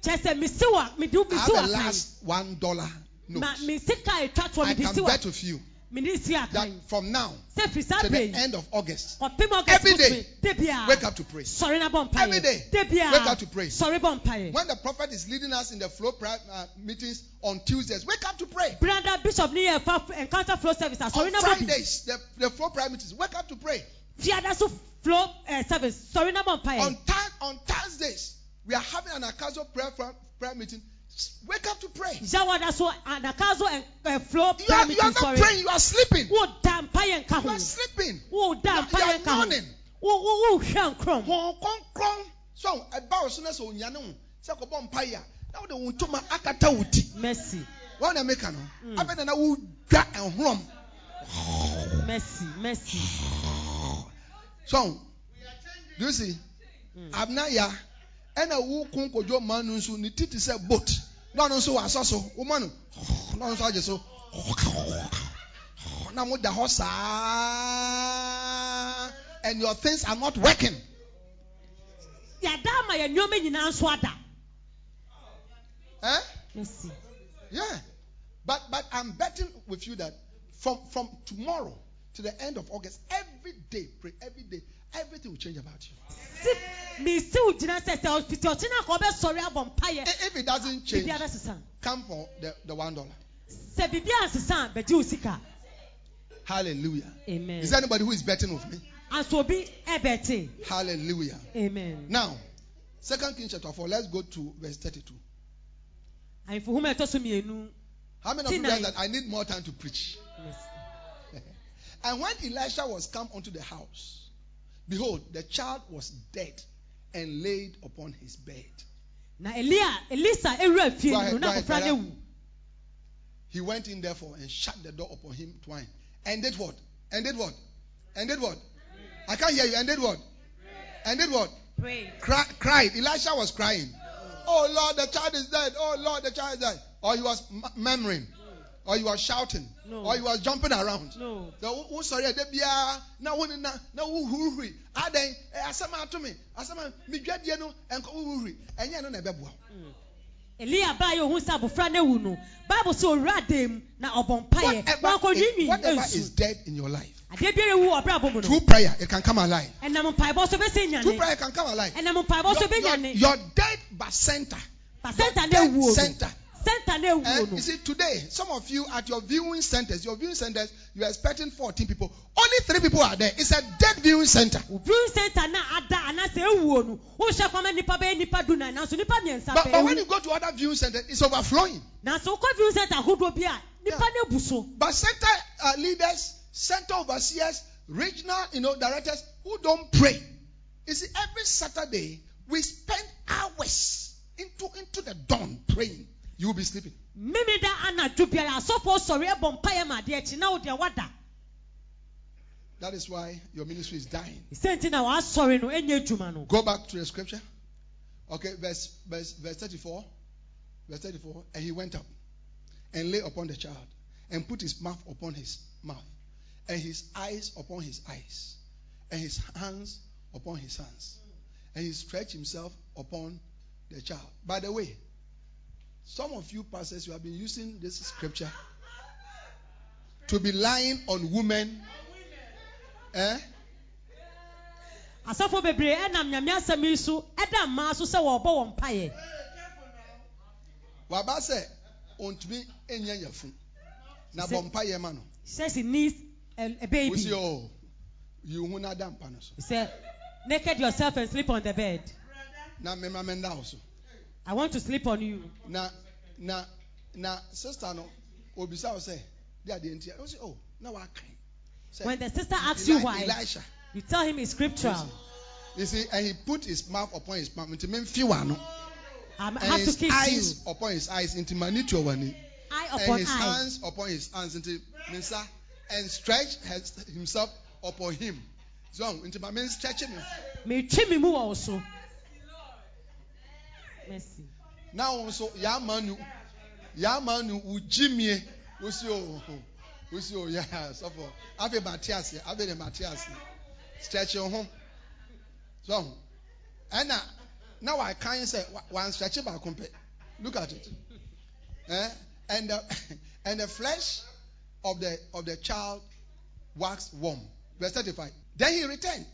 kyerɛ sɛ mesi wa mede wo I have kan last one dollar note. ma me sika a ɛtwa toɔ I can bet with you that from now to the end of August, Every day, wake up to pray. sɔre na bɔ Every day, wake up to biaa pray. sɔre bɔ mpaeɛ When the prophet is leading us in the flow prayer uh, meetings on Tuesdays, wake up to pray. brada bishop encounter flow service On Fridays, the, the flow prayer meetings, wake up to pray. flow eh, service sɔre na bɔ On, Thur- on Thursdays, we are having an Akazo prayer, prayer, prayer meeting. Wake up to pray. yawada so adaka so eh, eh, flow You prayer are, you meeting are not sɔre praying, you are sleeping. wo da mpaeɛ nka You ho are sleeping. wo da You are- mpaeɛ you are nka ho yawning. wo wo wo hwɛ nkorɔm Hɔn kronkron. So, ɛba wo so na sɛ onyane wo, sɛ kɔbɔ mpaeɛ a, na wode wo ntoma akata wo ti. mercy Wɔn na meka no. Mm. Afei na na wodwa ɛhorom. mercy mercy So, do you see? Mm. Abnaya, ɛna wo kun kodwo man no nso ne ti te sɛ boat. Na ɔno nso wasɔ so. No. Na ɔno nso agye so. Na mo da hɔ saa. and your things are not working. yɛada ama yɛn nneɛma nyinaa nso ada Eh? Yeah. But but I'm betting with you that from from tomorrow to the end of August, every day, pray every day, everything will change about you. si mesi wo gyina sɛ sɛ ɔfiti ɔkyena ka ɔbɛsɔre abɔ mpayɛ I- If it doesn't change, come for the, the one dollar. sɛ biribi ansesa a bɛgye wo sika Hallelujah. amen Is there anybody who is betting with me? anso obi ɛbɛte Hallelujah. amen Now, Second Kings chapter 4, let's go to verse 32. ahemfo homa ɛtɔ so mmienu How many of you realize that I need more time to preach? *laughs* And when Elisha was come unto the house, behold, the child was dead and laid upon his bed. na elia elisa ewura fie no na go ahead, akɔfra no brother. ewu He went in therefore and shut the door upon him twine. And did what? And did what? And did what? I can't hear you. And did what? And did what? pray Cry, cried. Elisha was crying. Oh Lord, the child is dead. Oh Lord, the child is dead. Or he was m- murmuring. Or he was shouting. No. Or he was jumping around. no The sɔre ɛdɛ biara na wo ne na na wo huruhuri adan ah, ɛ eh, asɛm ato me asɛm a medwadie no ɛnkɔ wo huruhuri ɛnyɛ no na ɛbɛboa wo. elia baa yɛ ohun sɛ abofra no ewu no bible dan mu na ɔbɔ mpayɛ Whatever, is, whatever is dead in your life, adeɛ biara ewu wɔ ɔbrɛ through prayer it can come alive. ɛnam mpaebɔ so bɛsɛ Through prayer it can come alive. so Your, your, dead no Dead center. And you see, today, some of you at your viewing centers, your viewing centers, you are expecting 14 people. Only three people are there. It's a dead viewing center. viewing center na ada anase ewu o no wohyɛ kwama nipa bɛyɛ nipa du na nanso nipa mmiɛnsa But, when you go to other viewing centers, it's overflowing. nanso wokɔ viewing center ahodoɔ bi a nipa no ebu But center uh, leaders, center overseers, regional you know directors who don't pray. You see, every Saturday we spend hours into into the dawn praying. You will be sleeping. mimi da anadwo biara asɔfo sɔre ɛbɔ mpayɛ ma adeɛ akyi na wodeɛ wada That is why your ministry is dying. sɛnti na wasɔre no ɛnyɛ adwuma no Go back to the scripture. Okay, verse verse verse 34. Verse 34. And he went up and lay upon the child and put his mouth upon his mouth and his eyes upon his eyes and his hands upon his hands. And he stretched himself upon the child. By the way, some of you pastors, you have been using this scripture to be lying on women. Eh? asɔfo bebree ɛnam nyame asɛm yi so ɛda mmaa so sɛ wɔrebɔ wɔn mpayɛ waba sɛ ontumi enya yafu na Sɛ- bɔ mpa yɛ ma no. says he needs a, baby. Wosi o yi ho na da mpa no so. He said naked yourself and sleep on the bed. Na mmɛma mɛnda wo so i want to sleep on you. Na na na sista no obisa wo sɛ de adeɛ nti o si o na wakan sɛ when the sister asks you why Elisha. you tell him it's scriptural. You see and he put his mouth upon his mouth nti memfi wa no. I and have to his kiss you. eyes upon his eyes nti ma ni tuo wani eye and upon his eye. hands upon his hands nti ne nsa and stretch his, himself upon him. So nti ma me stretch me metwi me mu wɔ so mercy. Na wo nso yɛama nu yɛama nu wo gyimie wosi o wosi o yɛ sɔfo afei ma te ase afei de ma te ase stretch ho so ɛna na wakan sɛ wa- wan stretch baako pɛ look at it. Eh? and the *laughs* and the flesh of the of the child waxed warm. Verse thirty-five. Then he returned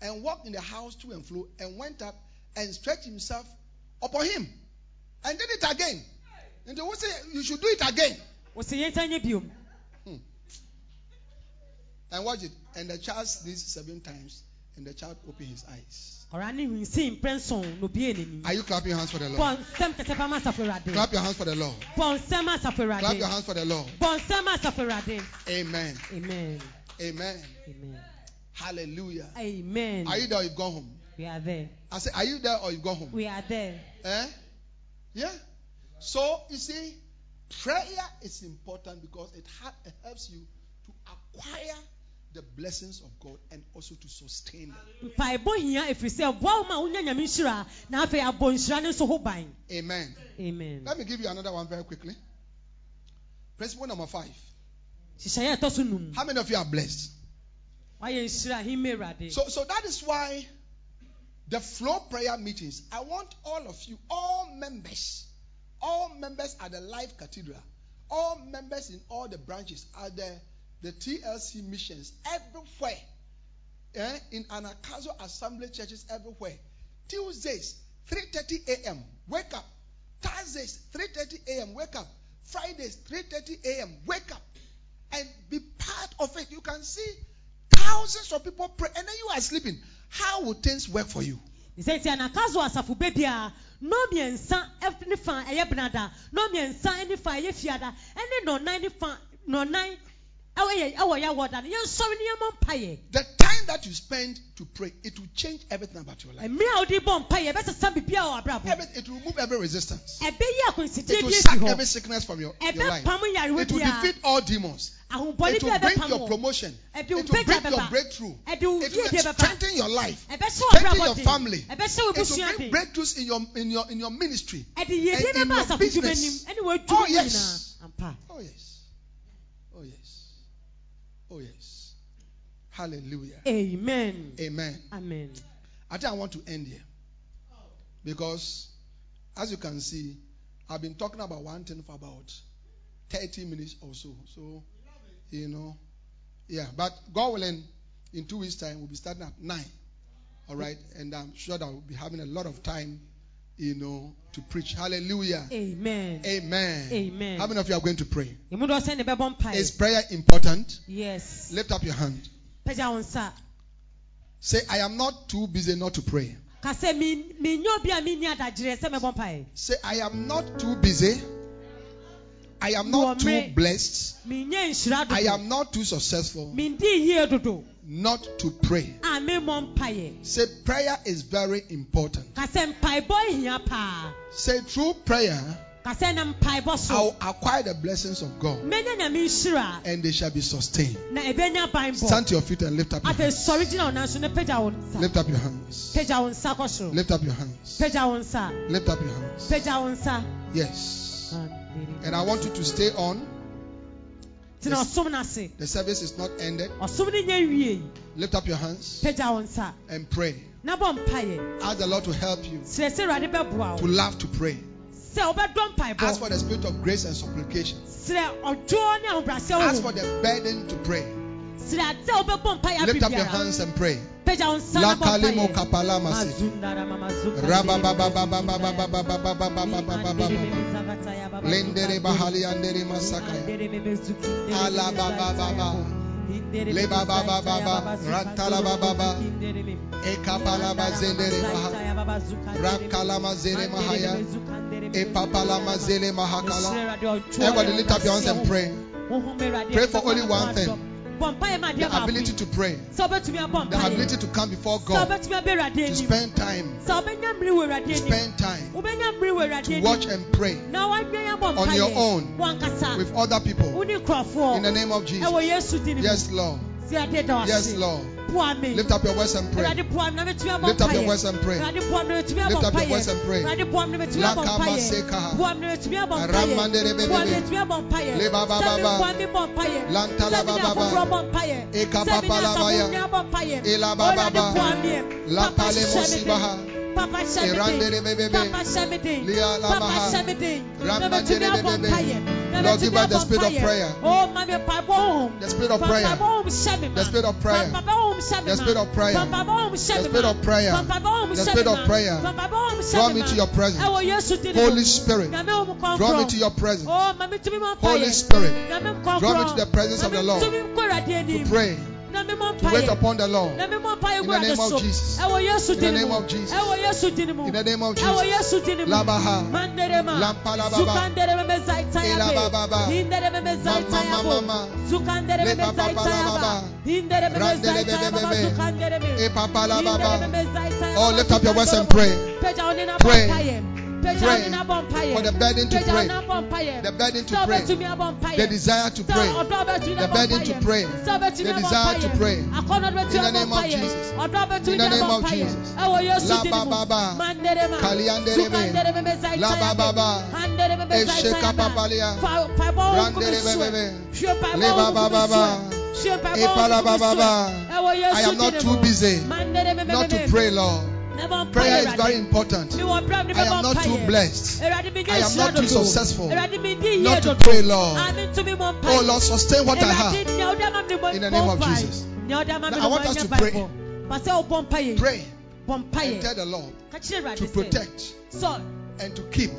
and walked in the house to and fro and went up and stretched himself upon him and did it again. And they will say, You should do it again. wɔsi yɛn nsa nye biom hmm. And watch it. And the child sneezed seven times, and the child opened his eyes. ɔra ne hwinsi mprɛnson na obie n'anim Are you clapping your hands for the Lord? bɔ nsɛm kɛse pam asafo awurade Clap your hands for the Lord. bɔ nsɛm asafo Clap your hands for the Lord. bɔ nsɛm asafo awurade Amen. amen Amen. amen Hallelujah. amen Are you there you've gone home? We are there. I said, Are you there or you go home? We are there. Eh? Yeah. So you see, prayer is important because it, ha- it helps you to acquire the blessings of God and also to sustain them. Amen. Amen. Let me give you another one very quickly. Principle number five. How many of you are blessed? So, so that is why the flow prayer meetings, I want all of you, all members, all members at the Life Cathedral, all members in all the branches at the, the TLC missions, everywhere, eh, in Anagkazo Assembly churches everywhere. Tuesdays, 3.30 a.m., wake up. Thursdays, 3.30 a.m., wake up. Fridays, 3.30 a.m., wake up. And be part of it. You can see thousands of people pray, and then you are sleeping. how will things work for you? nsɛnti anakaso asafo bebia no mmiɛnsa ne fa ɛyɛ benada no mmiɛnsa ne fa ɛyɛ fiada ɛne nɔnan ne fa nɔnan The time that you spend to pray, it will change everything about your life. Every, it will remove every resistance. It will sack every sickness from your, your life. It will defeat all demons. It will bring your promotion. It will bring your breakthrough. It will strengthen your life. Strengthen your family. It will bring breakthroughs in your in your in your ministry. And in your business. Oh, oh yes. Oh yes. Oh, yes. Hallelujah. Amen. Amen. Amen. I think I want to end here. Because, as you can see, I've been talking about one thing for about 30 minutes or so. So, you know, yeah. But God willing, in two weeks' time, we'll be starting at 9. All right. And I'm sure that we'll be having a lot of time you know, to preach. Hallelujah. Amen. Amen. Amen. How many of you are going to pray? Is prayer important? Yes. Lift up your hand. Say, I am not too busy not to pray. Say, I am not too busy I am not too blessed. I am not too successful. Not to pray. Say prayer is very important. Say true prayer. I'll acquire the blessings of God. And they shall be sustained. Stand to your feet and lift up your hands. Lift up your hands. Lift up your hands. Lift up your hands. Yes. And I want you to stay on. The, the service is not ended. Lift up your hands and pray. Ask the Lord to help you to love to pray. Ask for the spirit of grace and supplication. Ask for the burden to pray. Lift up your hands and pray. La kalimo kapala masi. Lendere bahali andere masakaya. Ala baba baba. Le baba baba baba rantala baba baba e kapala mazele maha rakala mazele mahaya e papala mazele mahakala everybody lift up your hands and pray pray for only one thing the ability to pray. The ability to come before God. To spend time. To spend time. To watch and pray on your own with other people. In the name of Jesus. Yes, Lord. Yes, Lord. Lift up your voice and pray. Lift up your voice and pray. Lift up your voice and pray. Lakama sekaha. Ramandere bebebe. Le baba baba. Lantala baba baba. Eka papa la baya. Ela baba baba. La pale mosibaha. Papa Erandere Shemede, bebebe. Papa Shemede, Lia Papa. Lord, give us the spirit of prayer. Oh, Pabom. The spirit of prayer. The The spirit of prayer. The spirit of prayer. The spirit of prayer. The spirit of prayer. Draw me to your presence. Holy Spirit, draw me to your presence. Oh, Mami Tumi Mo Holy Spirit, draw me to the presence of the Lord to pray, to wait upon the Lord. In the name of Jesus. In the name of Jesus. In the name of Jesus. Labaha. Lampalababa. Elabababa. Mamamamama. Epapalababa. Oh, lift up your voice and pray. Pray. Pray for the burden to pray. The burden to pray. The desire to pray. The burden to pray. The desire to pray. In the name of Jesus. In the name of Jesus. La baba. Kalianderebe. La baba. Esheka papalia. Randerebe. Le baba baba. Sue mpaebɔ wɔ bala, wo ba, ba, so. ba. Ɛwɔ Yesu I am not too busy me me not to pray, Lord. Prayer is very important. Mewɔ bra- mebɛbɔ I am not too blessed I am not too successful not to pray, Lord. Oh. Lord, sustain what I have. nea wode me bɔ- In the name of. Jesus. Nea wode ama me Now, I want us to pray. mpaebɔ. Pa sɛ wobɔ mpaeɛ. Pray and tell the Lord Ka kyerɛ Awurade to protect and to keep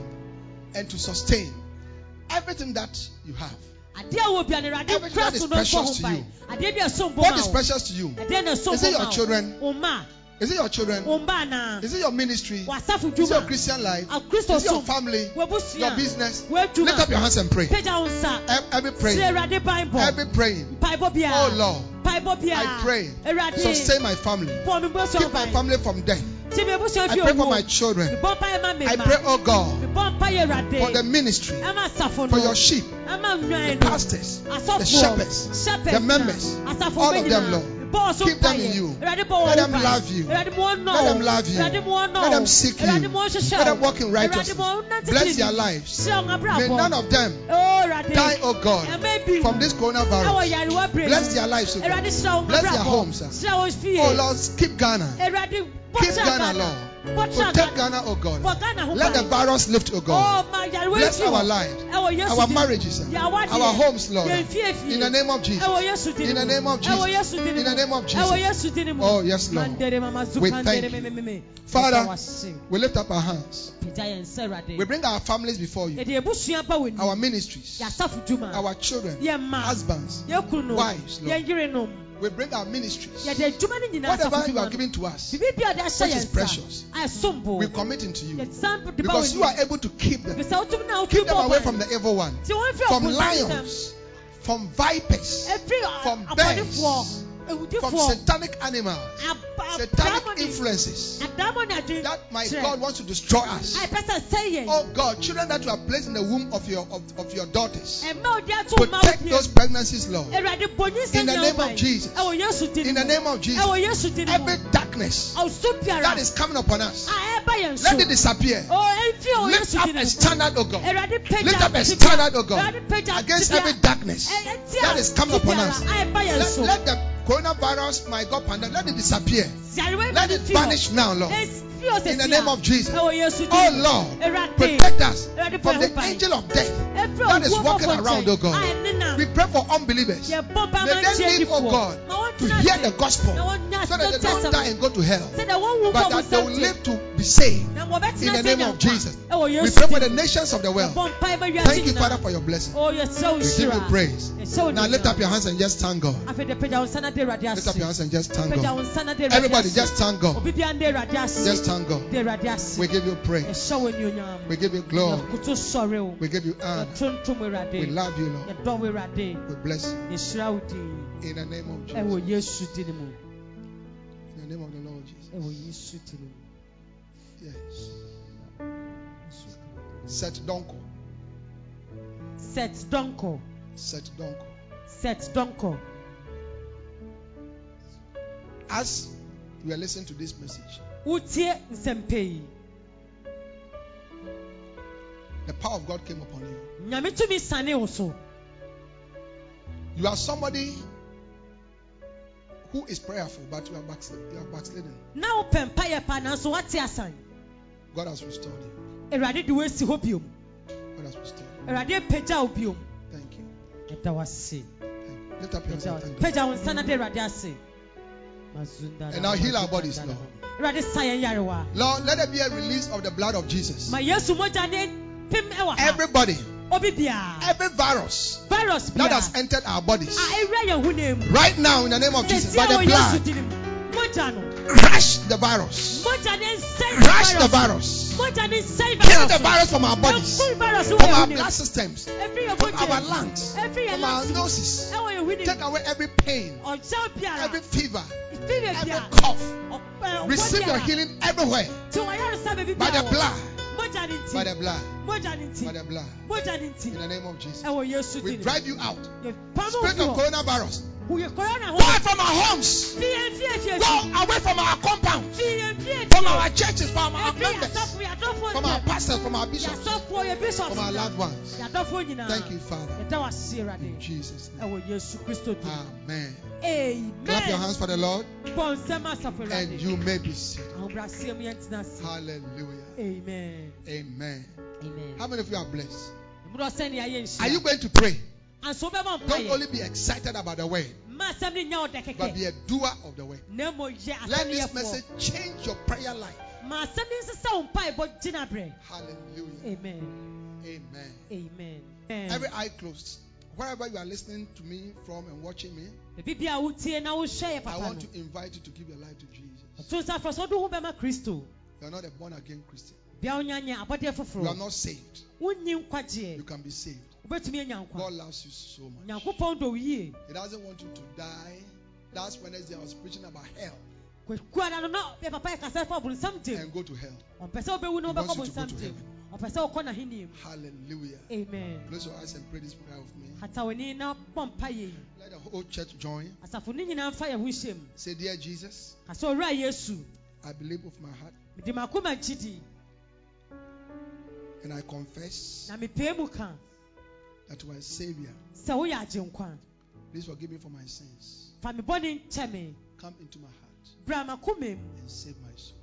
and to sustain everything that you have. adeɛ a wɔ bia no, Everything that is so no mfa ho precious to you. Adeɛ bi a ɛsom bɔ What is precious to you? Ɛdeɛ na ɛsom Is it your children? Is it your children? Is it your ministry? Is it your. Christian life? Is it your family? Your business? Lift up your hands and pray. Pagya wo nsa. Every Sɛ praying, Awurade ban bɔ. every praying. Oh Lord, I pray. Sustain my family. bɔ me bosua Keep my family from death. Tie me abusua I pray for my children. Mebɔ mpaeɛ ma me I pray, oh God, Mebɔ mpaeɛ Awurade. for the ministry, for your sheep, the pastors, the Shepherds the members, all of them. Lord. Keep them in you. Awurade bɔ wɔn Let them love you. Awurade ma wɔn nɔ Let them love you. Awurade ma wɔn nɔ Let them seek you. ma wɔn hyehyɛ Let them walk in righteousness. ma wɔn nante Bless their lives. May none of them Oh, die, oh God, from this coronavirus. Bless their lives, oh God. Bless their homes, sir. Hyira wɔn fie. Oh Lord, keep Ghana. Keep Ghana, Ghana. Lord. Protect Ghana, oh God. Let the virus lift, oh Oh, God. Bless our lives, our marriages, our homes, Lord. Yɛn fie fie. In the name of Jesus. Ɛwɔ Yesu din In the name of Jesus. In the name of Jesus. Yesu din mu. Oh, yes, Lord. Mandere mama zu We thank you. Father, We lift up our hands. Pagya yɛn nsa, Awurade. We bring our families before you, Yɛde abusua ba wɔ anim. our ministries, our children, husbands. Wives, Lord. We bring our ministries. Yɛde adwuma no nyinaa Whatever you are giving to us, Biribi bi a ɔde ahyɛ which is precious, a ɛsom bo. we commit into you. Yɛsan de ba Because you are able to keep them. Bisa wotumi na Keep them away from the evil one, from lions, from vipers, from bears, from satanic animals, satanic influences that my. God wants to destroy us. A ɛpɛ sɛ sɛe yɛn. Oh God, children that you have placed in the womb of your of, of your daughters. Ɛmma odi ato wo ma wo Protect those pregnancies, Lord. Awurade bɔnyi sɛ In the name of. Jesus. Ɛwɔ Yesu din In the name of Jesus. Ɛwɔ Yesu din mu. Every darkness that is coming upon us, a ɛba yɛn so. let it disappear. Oh, wɔ oh Lift up a standard, oh God. Lift up a standard, oh. God, against every darkness that is coming upon us. a ɛba yɛn Let, let the coronavirus, my God, pandemic, let it disappear. Let it vanish now, Lord. In the name of Jesus. Ɛwɔ Oh. oh Lord, protect us from the angel of death that is walking around, oh God. We pray for unbelievers. May ma they live, oh. God, to hear the gospel Na wɔn nya so that they don't die and go to hell, Sɛdeɛ wɔn wu but that they will live to be saved. In the name of. Jesus. We pray for the nations of the world. Yɛbɔ mpae ma wiase Thank you. Father, for your blessing. Oh, We give you praise. Now lift up your hands and just thank God. Afei de pagya wo nsa na de Awurade ase. Lift up your hands and just thank God. wo nsa na de Awurade Everybody, just thank God. Obi biara de Awurade ase. Just thank God. De Awurade ase. We give you praise. Yɛhyɛ wo anuonyam. We give you glory. Yɛkoto sɔre wo. We give you honor. We love you, Lord. Yɛdɔ wo Awurade. We bless you. Yɛhyira wo din. In the name of Jesus. Yesu din mu. In the name of the Lord Jesus. Ɛwɔ Yesu din mu. Yes. Set donko. Set donko. Set donko. Set donko. As you are listening to this message, the power of God came upon you. Nyame tumi sane. You are somebody who is prayerful, but you are, backslid, you are backslidden. Na wopɛ mpayɛ pa nanso woate asan. God has restored you. Awurade de woasi hɔ biom. God has restored apagya wo biom. Thank you. Ɛda wo ase. Thank you. Lift up your hands Pagya and wo- thank God. Pagya wo nsa na de Awurade ase. And now heal our bodies, Lord. Awurade sa yɛn yarewa. Lord, let there be a release of the blood of Jesus. Ma Yesu mogya ne pem ɛwɔ ha. Everybody. Every virus Virus that has entered our bodies, A ewura yɛn honam mu. right now in the name of Jesus, by the blood, din mu. Mogya no. crush the virus. Mogya ne nsɛe Crush the virus. virus. Mogya ne nsɛe Kill the virus from our bodies, Ɛfiri virus wɔ from our blood systems, from our lungs, from our noses. Ɛwɔ yɛn honam. Take away every pain, every fever, every cough. Ɛ, Receive your healing everywhere Tí wọ́n yára sábẹ́ bíbí by the blood, by the blood, by the blood. Mọ́jà ni ti. In the name of Jesus. We drive you out. Spirit of coronavirus. Go out from our homes. Go away from our compound. Fíye fíye From our churches, from our members. from our pastors, from our bishops, yɛasɔfoɔ yɛ bishops from our loved ones. Thank you, Father. yɛda wo ase In Jesus' name. ɛwɔ yesu kristo din Amen. amen Clap your hands for the Lord bɔ nsɛm asafo and you may be seated. ahobraseɛ mu yɛntena ase Hallelujah. amen Amen. amen How many of you are blessed? mmorɔ sɛnea yɛ Are you going to pray? Don't only be excited about the word, mma asɛm no nya wo dɛ but be a doer of the word. na mmom yɛ Let this message change your prayer life. ma asɛm no nsesa wo mpaebɔ gyina berɛ Hallelujah. amen Amen. amen Every eye closed. Wherever you are listening to me from and watching me, baabi bia wotie na wohwɛ yɛ I want to invite you to give your life to Jesus. ɔto nsa frɛ sɛ wode wo bɛma kristo You are not a born again Christian. Bia wonyanyɛ abɔdeɛ You are not saved. You can be saved. wobɛtumi anya nkwa God loves you so much. nyankopɔn dɔ wo yie He doesn't want you to die. Last Wednesday I was preaching about hell kwakuada no na yɛ papa yɛkasa fa ɔbonsam gyem and go to hell. ɔmpɛ sɛ wobɛwu na He wants you to go to heaven. ɔpɛ sɛ wokɔ n'ahenni mu Hallelujah. amen Close your eyes and pray this prayer with me. hata w'ani na bɔ mpa yɛ yi Let the whole church join. asafo no nyinaa mfa yɛn ho hyɛ mu Say, Dear Jesus, ka sɛ owura yesu I believe with my heart mede makoma gyidi and I confess na mepɛɛ mu ka that you are a Savior. sɛ woyɛ agyenkwa Please forgive me for my sins. fa me bɔne Come into my heart bra makoma mu and save my soul.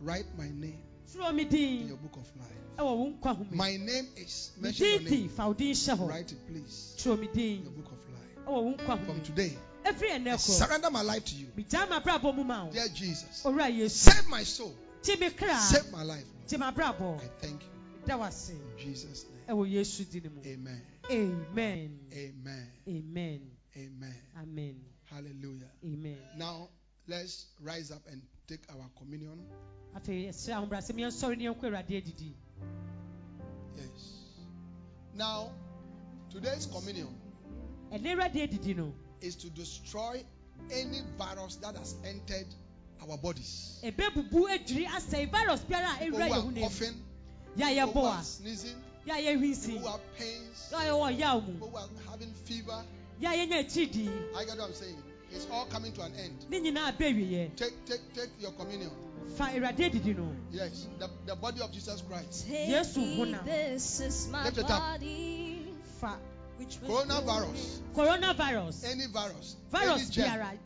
Write my name in your book of life. ɛwɔ wo nkwa ho mu My name is mention your name. fa wo din hyɛ hɔ Write it, please. In your book of life. ɛwɔ wo nkwa ho From today, I surrender my life to you. megyaa m'abrabɔ mu ma wo Dear Jesus, save my soul. Save my life. I thank you. da wo ase In Jesus' name. ɛwɔ yesu din mu Amen. amen Amen. amen Amen. amen Hallelujah. amen Now, let's rise up and take our communion. afei yɛsrɛ ahobrɛasɛm yɛnsɔre ne yɛnkɔ awurade adidi Yes. Now, today's communion ɛnɛ awurade adidi no is to destroy any virus that has entered our bodies. ɛbɛbubu adwiri asɛe virus biara a People ɛwura who are ho no mu coughing, yɛ a people who are sneezing, yɛ a yɛhwinsi people who have pains, yɛ a yɛwɔ yaw mu people who are having fever. yɛ a yɛnya akyidii I get what I'm saying. It's all coming to an end. ne nyinaa bɛ awieɛ Take, take, take your communion. fa awurade adidi no Yes, the, the body of Jesus Christ. Take Yesu me, honam. this is my Lift body. fa Which Coronavirus, coronavirus any virus, virus any germ, biara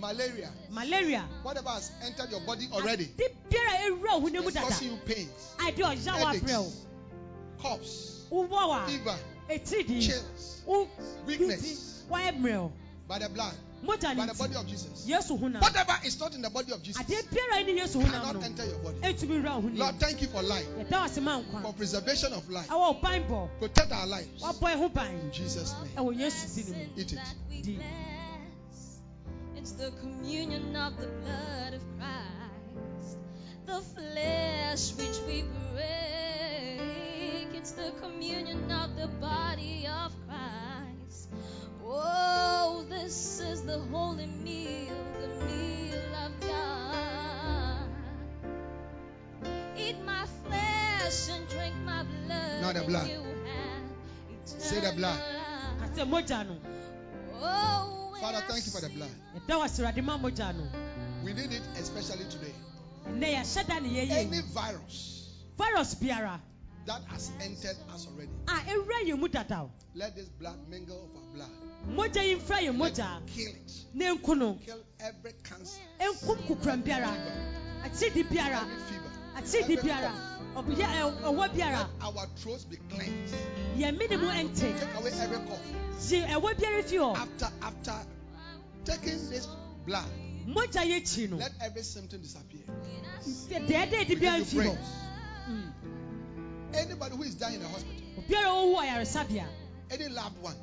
malaria, malaria. Whatever has entered your body already, ade biara a ɛwura wo ne mu is dada causing you pains, ade ɔya wo abrɛ headaches, coughs, a fever, chills, weakness. By the blood, by the body of Jesus. Whatever is not in the body of Jesus adeɛ biara ne yesu honam cannot no enter your body. ɛntumi wura wo ho ne Lord, thank you for life, yɛda wo ase ma for preservation of life. Protect our lives. woabɔ ho ban In Jesus' name. ɛwɔ yesu din mu. Eat it. It's the communion of the blood of Christ, the flesh which we break. It's the communion of the body of Christ. Oh, this is the holy meal, the meal of God. Eat my flesh and drink my blood. Now the blood. you have Say the blood. eternal ka sɛ Oh, when Father, thank you for the blood. yɛda wo ase awurade ma mogya no We need it especially today. ɛnɛ yɛhyɛ da ne yɛyɛ Any virus virus biara. that has entered us already, ah, a ɛwura yɛn mu let this blood mingle of our blood. mogya yi mfra yɛn Let mogya it kill it. ne nku no Kill every cancer, ɛnkum kukuram biara. Akyidi biara. Every fever, akyidi biara. cough. ɔbɛyɛ ɛ- eh, biara. Let our throats be cleansed. yɛn mene mu ɛnte Take away every cough. yi ɛwɔ biara fi hɔ after taking this blood, mogya yɛ akyi no let every symptom disappear. deɛdeɛ We di give biara you mfi hɔ praise. Mm. Anybody who is dying in the hospital, obiara a ɔwɔ ayaresabea any loved one,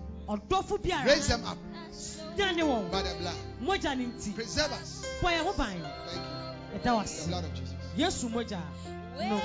raise them up gyina ne wɔn by the blood. mogya ne nti Preserve us. bɔ yɛn Thank you. yɛda The blood of Jesus. yesu mogya When no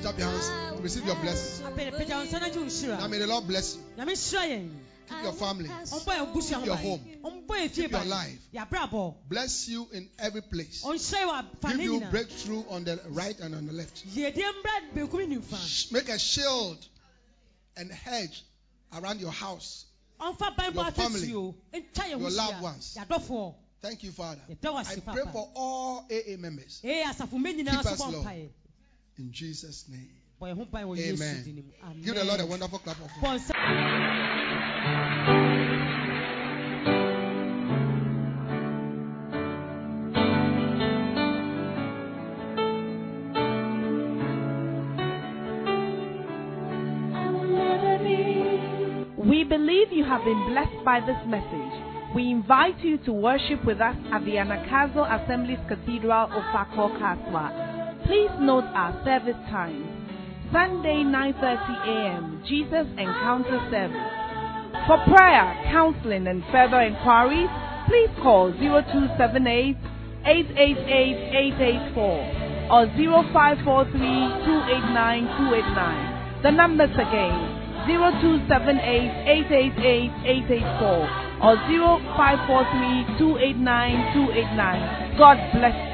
Lift up your hands receive your blessings. apɛdɛpɛgya wo nsa no agye wo Now may the Lord bless you. nyame hyira yɛn Keep your family. ɔmbɔ yɛn busua ho Keep your home. Keep your life. Bless you in every place. ɔnhyira wɔ afa Give you breakthrough on the right and on the left. yɛdeɛ mbra benkum ne nimfa Sh- Make a shield and hedge around your house ɔmfa ban bɔ Your family, asɛsi o ntwa yɛn ho your loved ones. Thank you, Father. I pray for all AA members ee asafo mɛ nyinaa Keep us, Lord. Mpaeɛ in Jesus' name. bɔ yɛn ho ban wɔ yesu Amen. Give the Lord a wonderful clap of bɔ hands. We believe you have been blessed by this message. We invite you to worship with us at the Anagkazo Assemblies Cathedral, Ofako, Kasoa. Please note our service times. Sunday 9:30 a.m. Jesus Encounter Service. For prayer, counseling, and further inquiries, please call 0278 888 884 or 0543 289 289. The numbers again 0278 888 884 or 0543 289 289. God bless you.